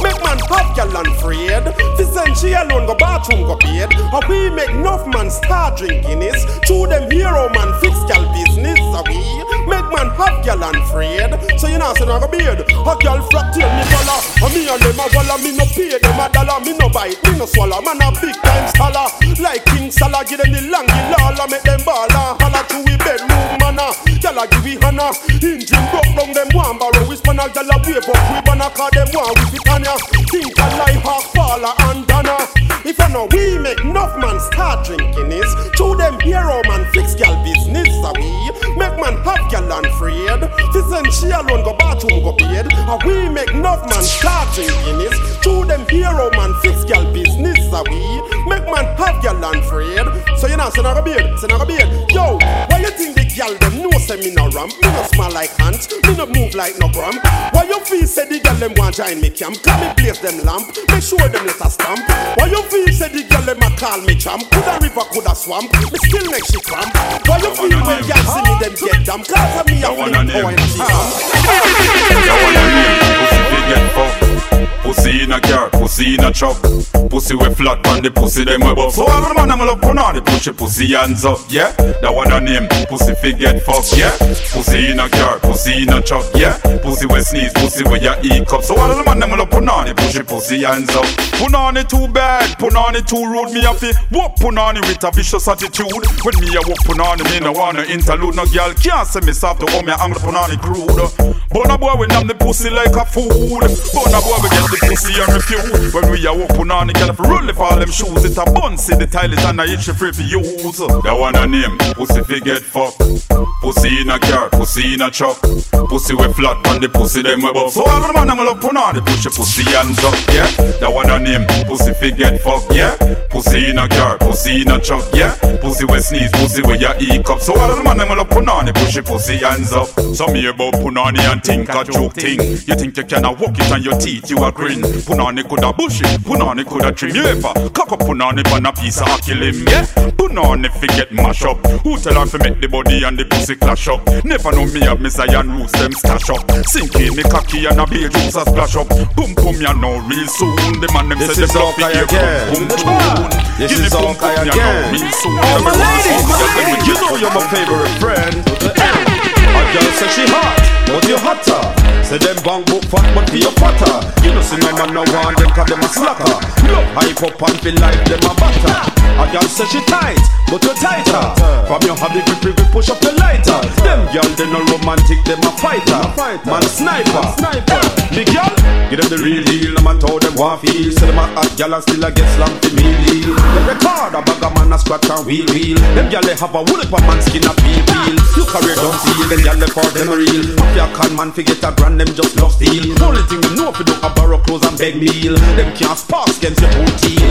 Make man have gal unafraid Fi send she alone go bathroom go bed A we make enough man start drinking is To them hero man fix gal business a we Make man have gal unafraid So you know say no beard. A gal till me dollar A me and them a walla me no pay them a dollar. Me no bite, me no swallow. Man a big time scholar. Like King Salah give them the long lala Make them baller Holla to we bedroom manna Gyal a give we honor. Engine broke down them one barrow We span a gyal a wave up We banna call them one with it on ya. Think a lie half faller and donna If you know we make enough man start drinking is Through them hero man fix a we Make man have gyal unafraid Fi send she alone go bathroom go bed. A we make enough man start drinking is Through them hero man fix gyal business a we? Make man have gyal unafraid So you know say no go beard, say no go beard Yo, why you think the gyal them know say me no ramp Me no smell like ants, me no move like no gram Why you feel say the gyal them want join me camp Can me place them lamp, make sure them let a stamp Why you feel say the gyal them a call me champ Coulda river, coulda swamp, me still make she cramp Why you feel when gyal see me them get damn Cause of me a one flip of them. power in she That one of them pussy get fucked. Pussy in a car, pussy in a truck. Pussy we flat on the pussy them we buff. So the man them love put on the push your pussy hands up, yeah. That one of them pussy fi get fucked, yeah. Pussy in a car, pussy in a truck, yeah. Pussy we sneeze, pussy we ya eat cup. So the man them love put on the push your pussy hands up. Put on it too bad, put on it too rude. Me a fi walk put on it with a vicious attitude. When me a walk put on it, me no wanna interlude. No girl can't say me soft to come here and put on it crude. But a boy we nam the pussy like a food. But a boy we get the pussy and refuse. When we a walk on it, girl if roll if all them shoes. It a bun see the tile and a itch free for use. That one a name, pussy fi get fucked. Pussy in a car, pussy in a truck. Pussy we flat on the pussy them we buff. So all the man them love put on the push your pussy hands up, yeah. That one a name, pussy fi get fucked, yeah. Pussy in a car, pussy in a truck, yeah. Pussy we sneeze, pussy we ya eat cup. So all the man them love put on the push your pussy hands up. Some hear about punani and think a joke thing. You think you can walk it on your teeth, you grin. Punani coulda bush punani coulda trim you ever. Cock up punani on a piece of kill him, yeah. Punani fi get mash up. Who tell her fi make the body and the pussy clash up? Never know me have me Zion roots them stash up. Sink in me cocky and a beer juice a splash up. Boom boom ya know real soon. The man them This say is them love fi hear boom boom. This Give is Hawkeye boom again. know real soon. Oh, my lady, man fuck ya when we you know you're my favorite friend. A girl say she hot, but you hotter. Say them bang book fat, but for you fatter. You know see no man no want them 'cause them a slacker. Love hype up and feel like them a batter. A girl say she tight, but you tighter. From your hobby grip, grip, push up your lighter. Them girl they no romantic, them a fighter. Man sniper, sniper. The girl, give them the real deal. No matter how them want feel. Say them a hot girl and still a get slammed for me deal. Them record a bag of man a scratch and wheel wheel. Them girl they have a wool up a man skin a peel peel. You carry down seal, them girl they for them real. If you can man fi get a grand them just love steal. Only thing we know if you do a borrow clothes and beg meal. Them can't spark against your whole team.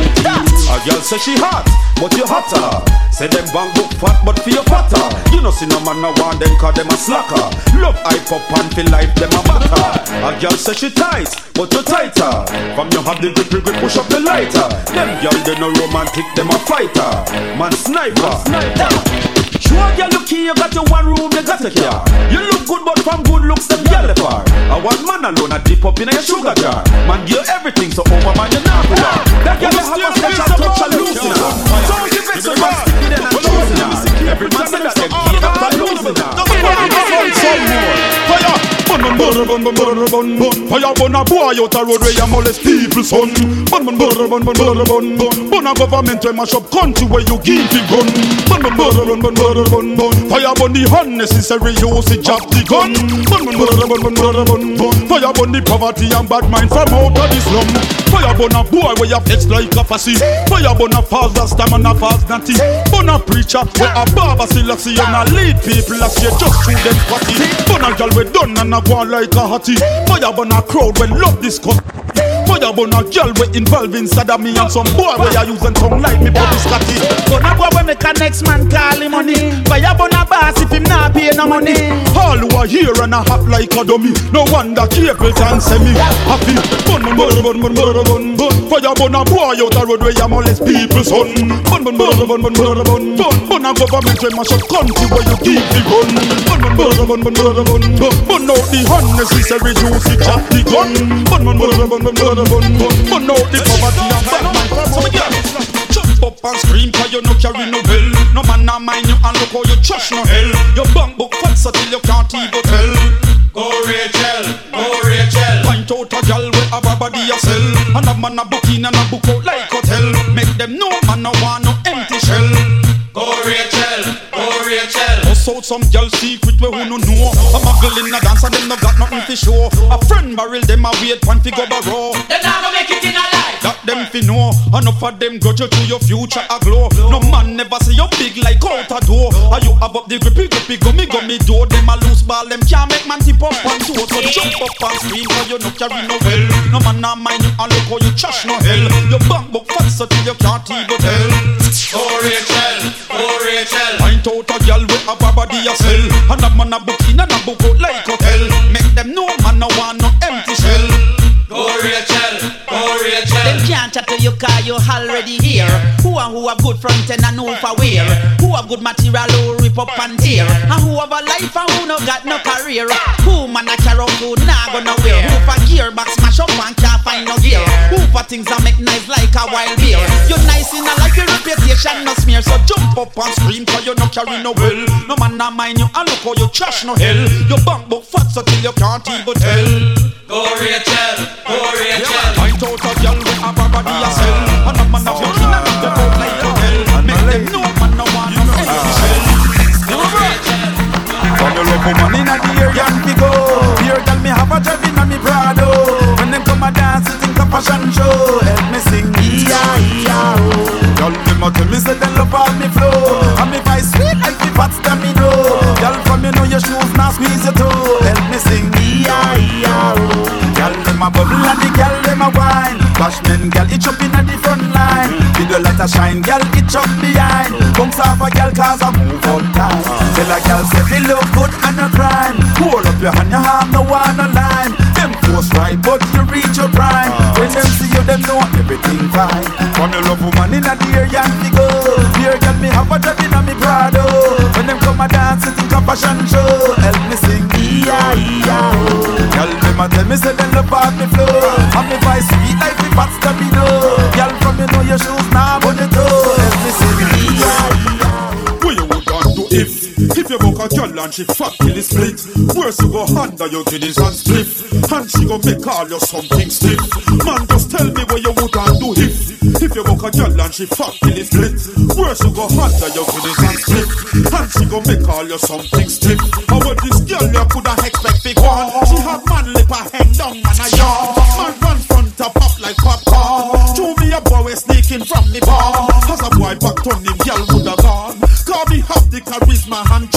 A girl say she hot, but you hotter. Say them bang book fat, but for your fatter. You know see no man no want them cause them a slacker. Love hype up and feel like them a matter. A girl say she tight, but you tighter. From you have the grip, grip, push up the lighter. Them girl they no romantic, them a fighter. Man sniper. sniper. Sure, girl, look here, you got your one room, you got a car. You look good, but from good looks, them girl far. A one man alone, a dip up in a sugar jar. Man, give you everything, so oh, over man, you not for That girl have a special touch, a loosener. So if it's a stick it in a loosener. Every man say that them gain up a loosener. Some more. Fire. Bun bun bun bun bun bun bun bun. Fire bun a boy out a road where you molest people, son. Bun bun bun bun bun bun bun bun. Bun a government where mash up country where you give the gun. Bun bun bun bun bun bun bun bun. Fire bun the unnecessary usage of the gun. Bun bun bun bun bun bun bun bun. Fire bun the poverty and bad mind from out the slum. Fire bun a boy where you flex like a fussy. Fire bun a father stamina fast natty. Bun a preacher where a barber still a see and a lead people as you just through them party. Bun a girl we done and a go on like a hottie. Fire bun a crowd when love discuss. Fire bun a girl we involved inside of me and some boy where you using tongue like me body scotty. Gun a boy when make a next man call him money. Fire burn a boss if him not pay no money. All who are here and a hot like a dummy. No wonder Capleton say me happy. Bun bun bun bun bun bun bun bun. Fire bun a boy out a road where you molest people son. Bun bun bun bun bun bun bun bun. Bun a government where mash up country where you keep the gun. Bun bun bun bun bun bun bun bun. Bun out the unnecessary juicy chop the gun. Bun bun bun bun bun bun bun bun. Bun out the poverty and bad man from out Jump up and scream cause you no carry no bell No man not mind you and look how you trash no hell. Your bank book fat so till you can't even tell. Go Rachel, go Rachel. Point out a gal with a body a sell And a man a book in and a book out like hotel. Make them know man no want no empty shell. Go Rachel, Rachel. Bust out some gal secret where who no know. A muggle in a dance and them no got nothing to show. A friend barrel them a wait pan fi go barrow They not gonna make it in a life. That them fi know. Enough of them grudge you to your future a glow No man never see you big like out a door. Are you above the grippy grippy gummy gummy door? Them a loose ball them can't make man tip up and toe. So jump up and scream cause you no carry no hell? No man not mind you and look how you trash no hell. Your bank book fat so till you can't even tell. Go Rachel, go Rachel. Point out a gal with a body a sell And a man a book in and a book out like hotel Make them know man no want no empty shell Go Rachel, go Rachel. Them can't chat to you cause you already here. Who and who have good front end and who for wear. Who have good material who rip up and tear. And who have a life and who no got no career. Who man a carry who nah gonna wear. Who for gearbox smash up and can't find no gear. Who for things that make nice like a wild beer. You nice in a life your reputation no smear. So jump up and scream cause you no carry no well. No man mind you and look how you trash no hell. Your book fat so till you can't even tell. Go Rachel, go Rachel. Point out a gal with a body a sell And a man a fuck in and a like a hell Make them know man no want no empty shell From your love woman the area and fi go Here girl me have a job inna me Prado When them come a dance it think a fashion show Help me A tell me say them love all me flow And me voice sweet like the fat stamina Girl from you know your shoes now squeeze your toe. Help me sing E-I-E-I-O Girl them a bubble and the girl them a wine. Bashman girl itch up inna the front line. The light a shine girl itch up behind. Bounce off a girl cause I move on time. Tell a girl say me look good and no crime. Hold up your hand your arm no one no line Them force right but you reach your prime. When them see you them know everything fine. From your love woman the area and fi go. Here girl me have a job inna me Prado. When them come a dance it think a fashion show. Help me sing E-I-E-I-O oh. Girl them a tell me say them love off me flow. And me voice sweet like the fat stamina Girl from you know your shoes now you book a girl and she fat till it split. Worse you go under your kiddies and split And she go make all your something stiff. Man just tell me what you would done do if. If you book a girl and she fat till it split. Worse you go under your kiddies and split And she go make all your something stiff. How about this girl you coulda expect big one She have man lip a hang down man a yawn Man run front a pop like popcorn. To me a boy sneaking from the bar. As a boy back on him girl woulda gone. Cause me have the charisma and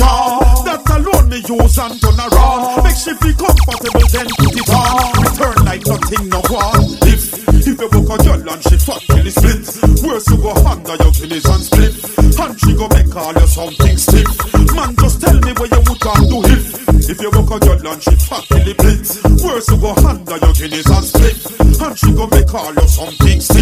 charm That alone me use and turn around. Oh. Make she feel comfortable, then put it on. Oh. Return like nothing no one. If if you book a girl and she fat till it split, worse you go under your guineas and split. And she go make all you something stiff. Man, just tell me where you would can do if. If you book a girl and she fat till it split, worse you go under your guineas and split. And she go make all you something stiff.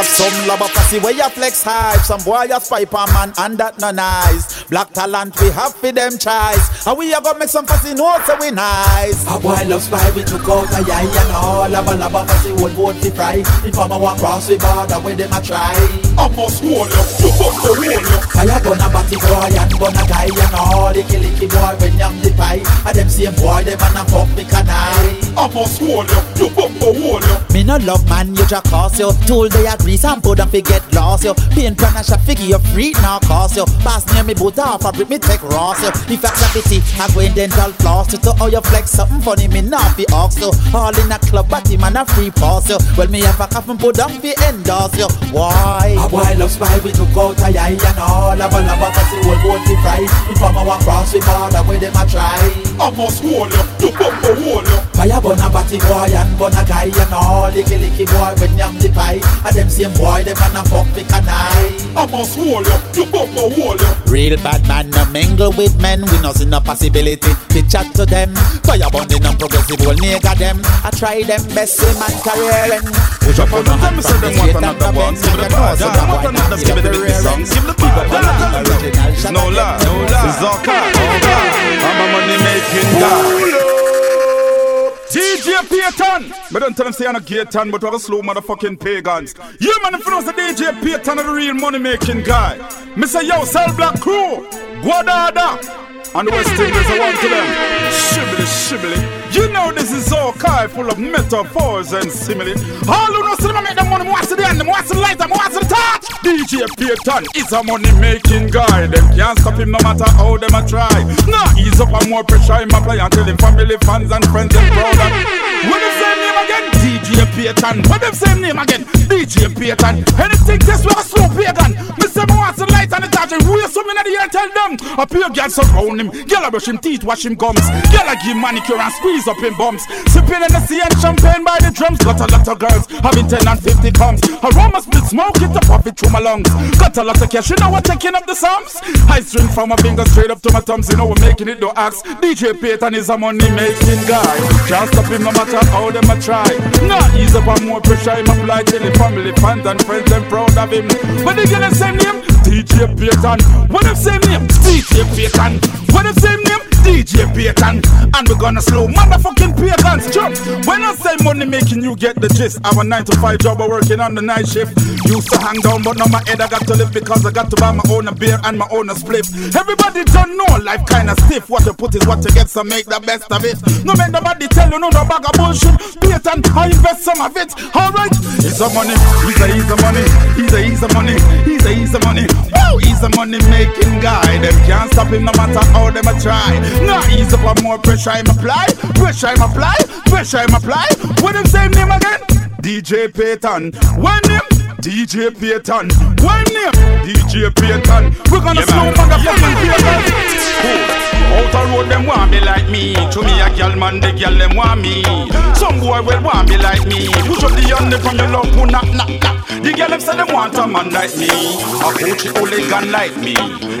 Have some love a pussy where you flex hype. Some boy you spy on man and that no nice. Black talent we have for them choice. And we are gonna make some pussy know so we nice. A boy love spy we took out a yai and all of a love lava pussy would vote to fry. If I'm a walk cross we border where them a try? I must hold you, you fuck the hold you. Fire gun a batty boy and gun a guy and all The killy boy when yam the pie. And them same boy them and a fuck me canai I I must hold you, you fuck the hold you. Me no love man, you just cost you. Tool they agree, some put and forget lost you. Pain plan a shot figure you free now cost you. Pass near me boot off, fabric me take ross you. If I gravity, I go in dental floss you. To how oh, you flex something funny, me not be ox you. All in a club, batty man a free pass you. Well me have a coffin put down fi endorse you. Why? A boy love spy, we took out a eye and all. Lava lava cause the whole boat be fry. If I'm a walk cross, we border where them a try. I must hold you, you fuck the hold you. Fire burn a batty boy and burn a guy and all Licky licky boy when yam the pie And them same boy them and a fuck the canai I must hold you, you fuck the hold you. Real bad man no mingle with men We no see no possibility to chat to them Fire burning and progressive will nigga them I try them best in my career and Push up on the hand from the straight and the bend Give me the bad, yeah. What another give me the big song. Give me the bad, yeah. No lie, no lie. It's all car, all car. I'm a money making guy. DJ Payton! But don't tell them say I'm a Gaetan, but we're a slow motherfucking pagans. You man, if you DJ Payton is the real money making guy. Say, yo, Cell Black Crew, Guadada. And the West Indies are one to them. Shibbly, shibbly. You know this is all Kai full of metaphors and simile. All who know cinema make them money, watch the end, watch the light, watch the touch. DJ Payton is a money making guy. Them can't stop him no matter how them a try. Nah, ease up and more pressure him apply until him family, fans and friends and proud. What the same name again? DJ Payton. What the same name again? DJ Payton. Anything this was a slow pagan. Me watch the light and the touch and raise some in the air tell them. A pure girl surround him. Girl brush him teeth, wash him gums. Girl give manicure and squeeze up him bums. Sipping in the sea and champagne by the drums. Got a lot of girls having 10 and 50 comes. Aroma split smoke it up off it through my lungs. Got a lot of cash, you know what taking up the sums. I string from my fingers straight up to my thumbs. You know we're making it, don't ask. DJ Payton is a money making guy. Can't stop him no matter how them a try. Nah, ease up and more pressure him apply till the family, fans and friends them proud of him. But they get the same name, DJ Payton. What if same name? DJ Payton. What if same name? DJ Payton. And we're gonna slow motherfucking pagans jump. When I say money making, you get the gist. I have a 9 to 5 job, I working on the night shift. Used to hang down, but now my head I got to live because I got to buy my own a beer and my own a split. Everybody don't know life kinda stiff. What you put is what you get, so make the best of it. No make nobody tell you no no bag of bullshit. Payton, I invest some of it. Alright, it's a money, he's a he's a money, he's a he's a money, he's a he's a money. He's a money making guy. Them can't stop him no matter how them a try. Nah, ease up and more pressure I'm apply, pressure him apply, pressure him apply. What them same name again? DJ Payton. One name. DJ Payton. One name. DJ Payton. We're gonna slow motherfucking Payton. Out a road them want me like me. To me a gal man the gal them want me. Some boy will want me like me. Push up the hand from your love who knock knock knock The gal them say them want a man like me. A coach hooligan like me.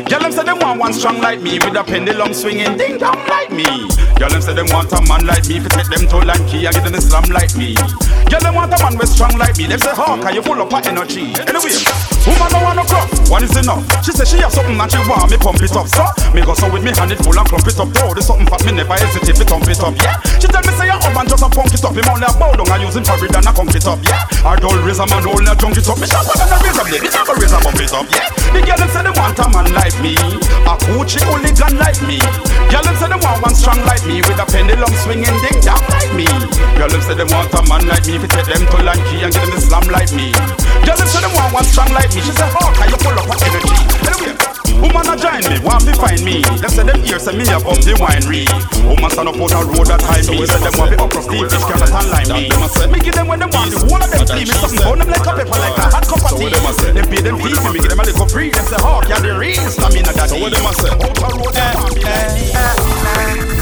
Gal them say them want one strong like me. With a pendulum swinging ding dong like me. Gal them say them want a man like me. Fi take them to Lankey and give them Islam like me. Gal them want a man with strong like me. Them say how can you full up of energy? Anyway Woman don't want no crop, one is enough. She say she have something and she want me pump it up. So me go so with me hand it full and clump it up Though there's something fat me never hesitate to thump it up Yeah, she tell me say your husband just a punk it up. Him only a bow down and using fabric and a pump it up Yeah, I don't raise a man only a junk it up Me shot I raise a blade, me never a bump it up Yeah, the girl them say they want a man like me. A coochie hooligan like me. Girl them say they want one strong like me With a pendulum swinging ding dong like me. Girl them say they want a man like me If take them to Lankey and give them Islam like me. Girl them say they want one strong like me. She say how can you pull up with energy? Anyway Woman a join me, want to find me. Them say them hear say me up up the winery. Woman stand up out a road that high me. Say them want me up for Steve fish can not line me. Me give them when them want. The whole of them see me something. Burn them like a pepper like a hot cup of tea. They pay them fee me. Give them a little free. Them say hawk yeah the real stamina that. So what them a say? Out a road that So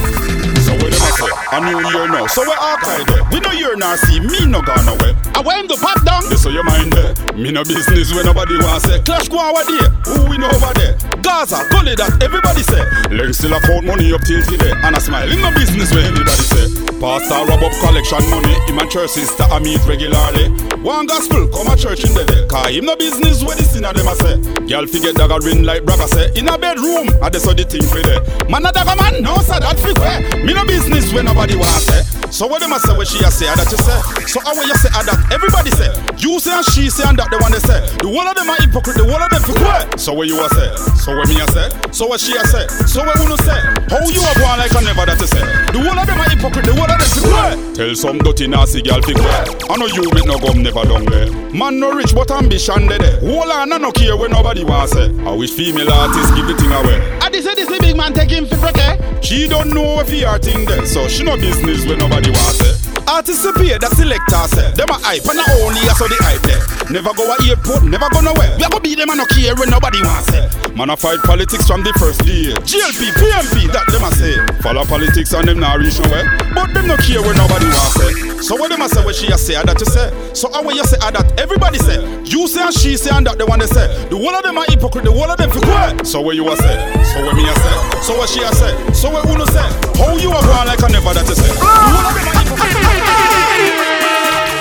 what them a say? A new year now. So we all archive there. We no year now see me no gone away. I went to pop down. This so your mind there. Me no business when nobody want say. Clash go over there. Who we know over there? Gaza, Gully that everybody say. Leng still a money up till today. And I smile. In no business where anybody say. Pastor rob up collection money. In my church sister I meet regularly. One gospel come a church in the day. Cause him no business where the sinner them a say. Girl forget dagger ring like brother say. In a bedroom, I just saw the thing for there. Man a dagger man, no sir that fi where. Me no business where nobody want say. So what them a say what she a say that you say. So how you say that everybody say. You say and she say and that the one they say. The one of them are hypocrite, the one of them fi quit. So what you a say? So what me a say? So what she a say? So what uno say? How you a go like a never that you say? The one of them are hypocrite, the one of them fi quit. Tell some dirty nasty girl fi quit. I know you with no gum never done there. Man no rich but ambition there. Hold on, I no care when nobody want say. I wish female artists give the thing away. I this say this big man take him for okay? She don't know if he her thing there, so she no business when nobody want say. Artists appear, the selector say eh? Them a hype and not only I saw the hype there Never go a airport, never go nowhere. We a go be them and no care when nobody want say eh? Man a fight politics from the first day JLP, PNP, that them a say. Follow politics and them not reach nowhere. But them no care where nobody want say So what them a say what she a say, that you say. So how you say that everybody say. You say and she say and that the one they say. The whole of them are hypocrite, the whole of them for quiet. So what you a say, so what me a say? So what she a say, so what uno say? How you a go on like I never that you say? The whole of them hypocrite.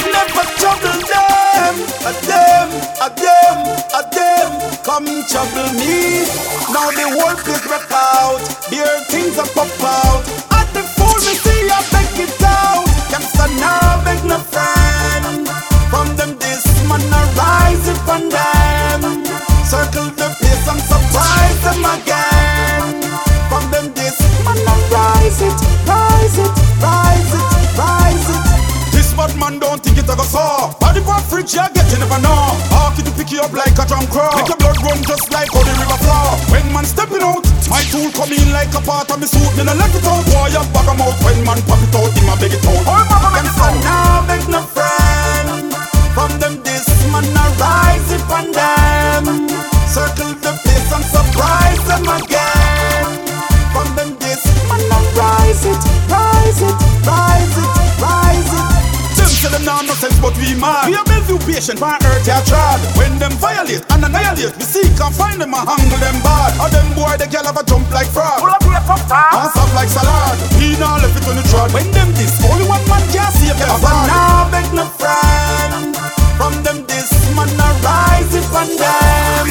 Never trouble them, a them, a them, a them. Come trouble me. Now the whole place wreck out. Beer things are pop out. At the fool me see I beg it out. Gangsta now beg no friend. From them this man I rise it from them. Circle the place and surprise them again. From them this man I rise it, rise it, rise it, rise it. This bad man don't think it a go so Body part fridge you get you never know Hawk it to pick you up like a drum crow? Make your blood run just like how the river flow When man stepping out My tool come in like a part of me suit. Me no let it out. Boy you bag 'em out. When man pop it out Him a beg it out. Oh mama beg it out. now beg no friend From them we mad. We a build you patient, my earth ya trod. When them violate and annihilate, we seek and find them and handle them bad. Or them boy they girl have a jump like frog. Pull up your top And soft like salad. We nah left it on the trod. When them this, only one man can save them. But now beg no friend. From them this man I rise it from them.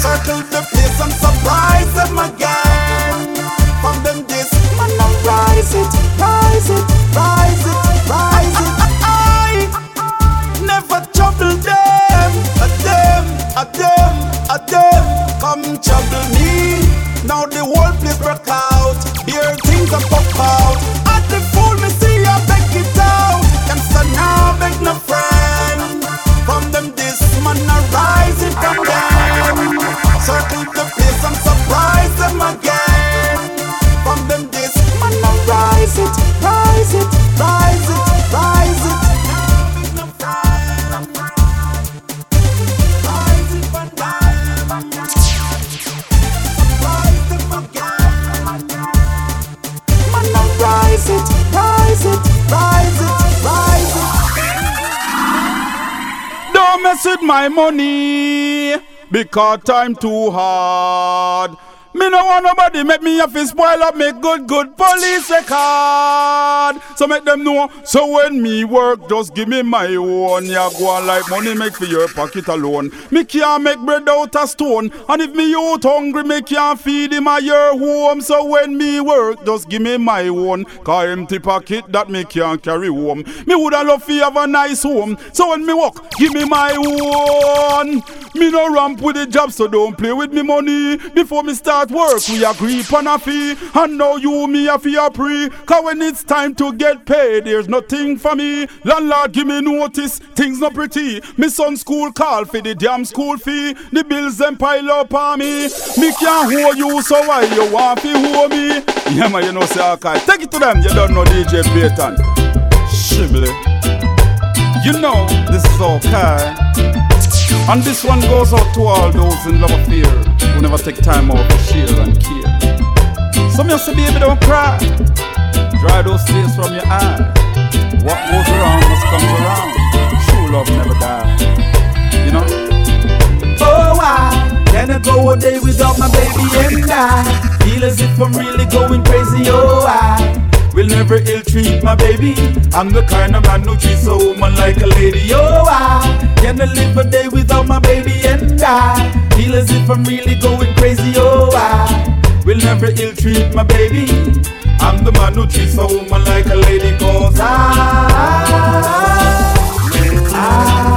Circle the place and surprise them again. From them this man I rise it, rise it, rise it, a them. Come trouble me. With my money because time too hard. Me no want nobody make me have to spoil up me good good police record. So make them know. So when me work, just give me my own. Ya go on like money make for your pocket alone. Me can't make bread out of stone. And if me youth hungry, me can't feed him a your home. So when me work, just give me my own. Cause empty pocket that me can't carry home. Me woulda love to have a nice home. So when me walk, give me my own. Me no ramp with the job, so don't play with me money. Before me start work, we agree on a fee. And now you, me, a fee a pre. Cause when it's time to get paid, there's nothing for me. Landlord, give me notice, things not pretty. Me son school call for the damn school fee. The bills them pile up on me. Me can't hold you, so why you want to hold me? Yeah, man, you know, say, okay. Take it to them, you don't know DJ Payton. Shibble. You know, this is okay. And this one goes out to all those in love affair who never take time out to share and care. Some you say, baby, don't cry. Dry those tears from your eyes. What goes around must come around. True love never dies. You know? Oh, I go a day without my baby and I feel as if I'm really going crazy. Oh, I will never ill treat my baby. I'm the kind of man who treats a woman like a lady. Oh, I cannot live a day without my baby and I feel as if I'm really going crazy. Oh, I will never ill treat my baby. I'm the man who treats a woman like a lady. Cause I, I,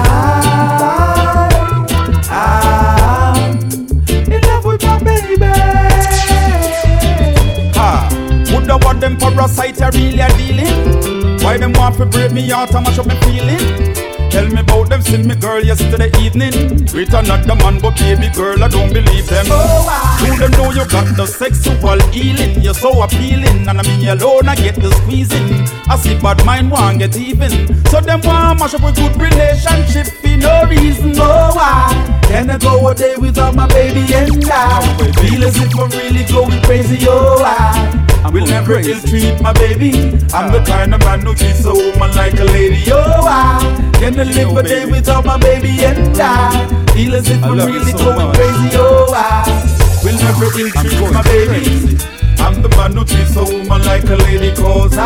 them parasite I really a dealing? Why them want to break me out and mash up me feeling? Tell me about them seen me girl yesterday evening. With another man but baby girl I don't believe them. Oh, you Do them know you got the sexual healing. You're so appealing and I'm me alone I get the squeezing. I see bad mind want get even. So them want mash up a good relationship for no reason. Oh, why? Can I go a day without my baby and I feel as if I'm really going crazy. Oh, why? I will never ill treat my baby. I'm the ah. kind of man who treats a woman like a lady. Oh, I cannot live a day without my baby and I feel as if I I'm really so going much. crazy. Oh, I will never ill treat my baby. crazy. I'm the man who treats a woman like a lady. Cause I,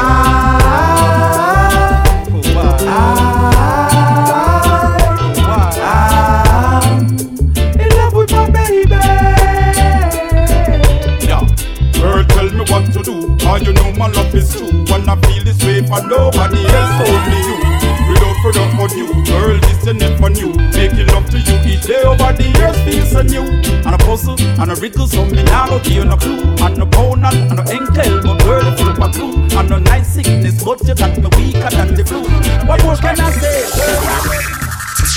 I'm in love with my baby. Girl, tell me what to do. How you know my love is true. When I feel this way for nobody else, only you. Without further ado, girl, this you never knew. Making love to you each day over the years feels so new. And a puzzle and a riddle, so me now go give you no clue. And no bone and no ankle, but girl, if you my clue. And no night sickness, but you got me weaker than the flu. What more can I say?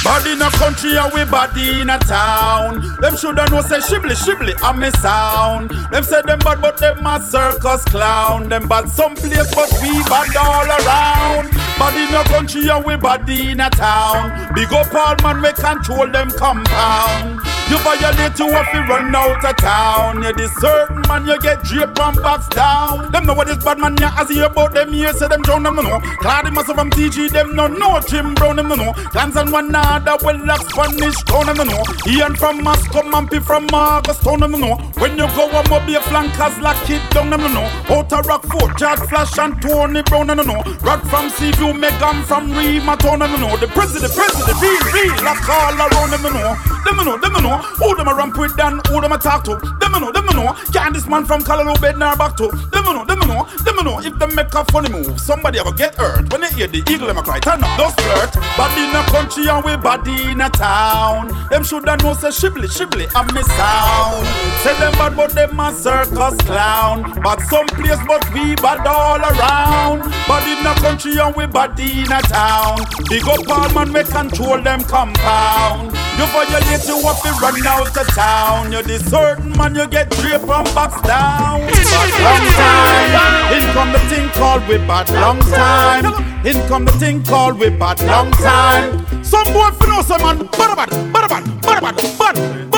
Body in a country and we body in a town. Them shoulda know say shibli shibli a me sound. Them say them bad but them a circus clown. Them bad some place but we bad all around. Body in a country and we body in a town. Big up all man we control them compound. You violate you if you run out of town. You certain man you get draped and box down. Them know what this bad man ya as hear about them here say them drown them no know. Clad him from TG them no know. Jim Brown them no know. Guns and one another well like Spanish town no know. Ian from Moscow Mampy from Marcus town them no know. When you go a mobile flankers like it down them no know. Outer Rock Fort, Jack Flash and Tony Brown them no know. Rod from Seaview, Megan from Rima town them no know. The president, president, real, real, like all around them no know. Them no know, them no know. Who them a ramp with and who them a talk to. Them no know, them no know. Can this man from Callaloo bed now back to. Them no know, them no know, them no know. If them make a funny move, somebody ever get hurt. When they hear the eagle them a cry, turn up those flirt. But in a country and we body in a town. Them shoulda know say shibli shibli a me sound. Say them bad but them a circus clown. But some place but we bad all around. Body in a country and we body in a town. Big up all man we control them compound. You violate you up and run out of town. You're the certain man you get draped and box down. Bad long time. In come the thing called we bad long time. In come the thing called we bad long time. Some boy for no some man. Bad bad, bad bad, bad bad, bad.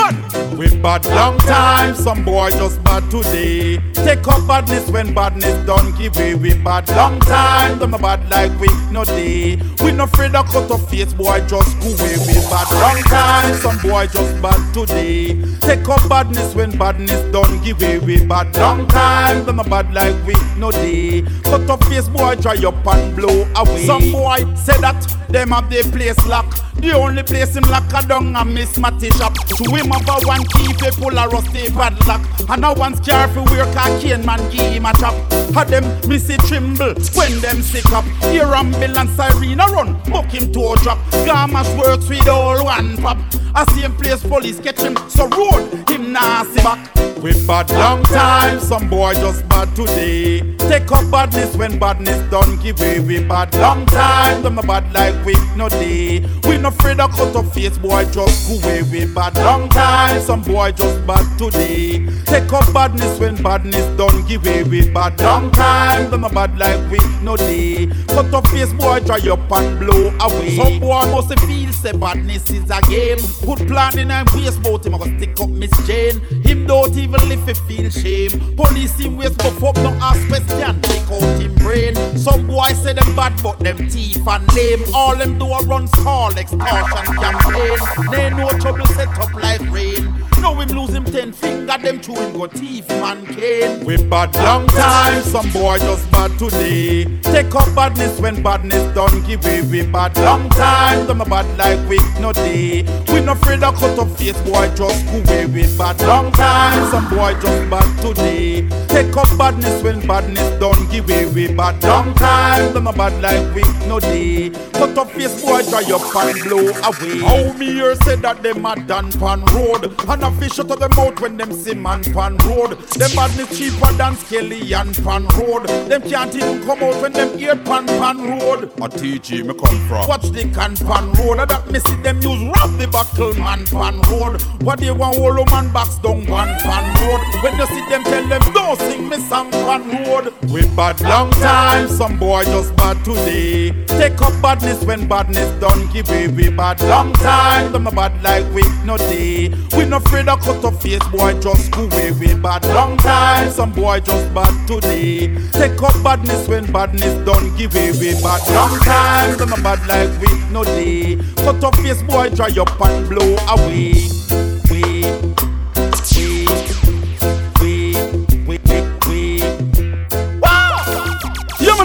We bad long time. Some boy just bad today. Take up badness when badness done give way. We bad long time. Them no bad like we no day. We no afraid of cut off face boy just go away. We bad long time. Some boy just bad today. Take up badness when badness done give way. We bad long time. Them no bad like we no day. Cut off face boy dry up and blow away. Some boy say that them have their place lock. The only place him lock a down a miss Matty shop. To him have a one key fi pull a rusty padlock. And a one scar fi wear a cane man give him a chop. Had them missy tremble when them sick up. Hear ambulance siren a run, book him to a drop. Gamash works with all one pop. A same place police catch him, so road him nasty see back. We bad long time, some boy just bad today. Take up badness when badness done give way. We bad long time, them no bad like we no day. We no afraid of cut off face, boy just go away. We bad long time, boy just bad today. Take up badness when badness done give way. We bad long time, them no bad like we no day. Cut off face, boy dry up and blow away. Some boy must feel say badness is a game. Put plan in and waste bout him, I go stick up Miss Jane. Him don't even live if feel shame. Police him waste buff up, no ask question, take out him brain. Some boy say them bad, but them teeth and lame. All them do a run call extortion campaign. They no trouble set up like rain. Now him lose him ten finger, them chew him go teeth man cane. We bad long time, some boy just bad today. Take up badness when badness done give way. We bad long time, them a bad like we no day. We no afraid of cut up face, boy just go away. We bad long time, some boy just bad today. Take up badness when badness done give way. We bad long time, them a bad like we no day. Cut up face, boy dry up and blow away. How me hear say that them a done pan road, and a fish out of them mouth when them see man pan road. Them badness cheaper than Skelly and pan road. Them can't even come out when them hear pan pan road. A TG me come from. Watch the can pan road. And that me see them use rob the buckle man pan road. What they want hollow man box down pan pan road. When you see them tell them don't sing me song pan road. We bad long time, some boy just bad today. Take up badness when badness done give way. We bad long time, them no bad like we no day. We no afraid of cut off face, boy just go away. We bad long time, some boy just bad today. Take up badness when badness done give way. We bad long time, no bad like we no day. Cut off face, boy dry up and blow away.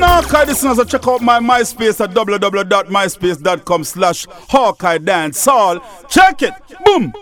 Hawkeye listeners, check out my MySpace at www.myspace.com slash Hawkeye Dance Hall. Check it. Boom.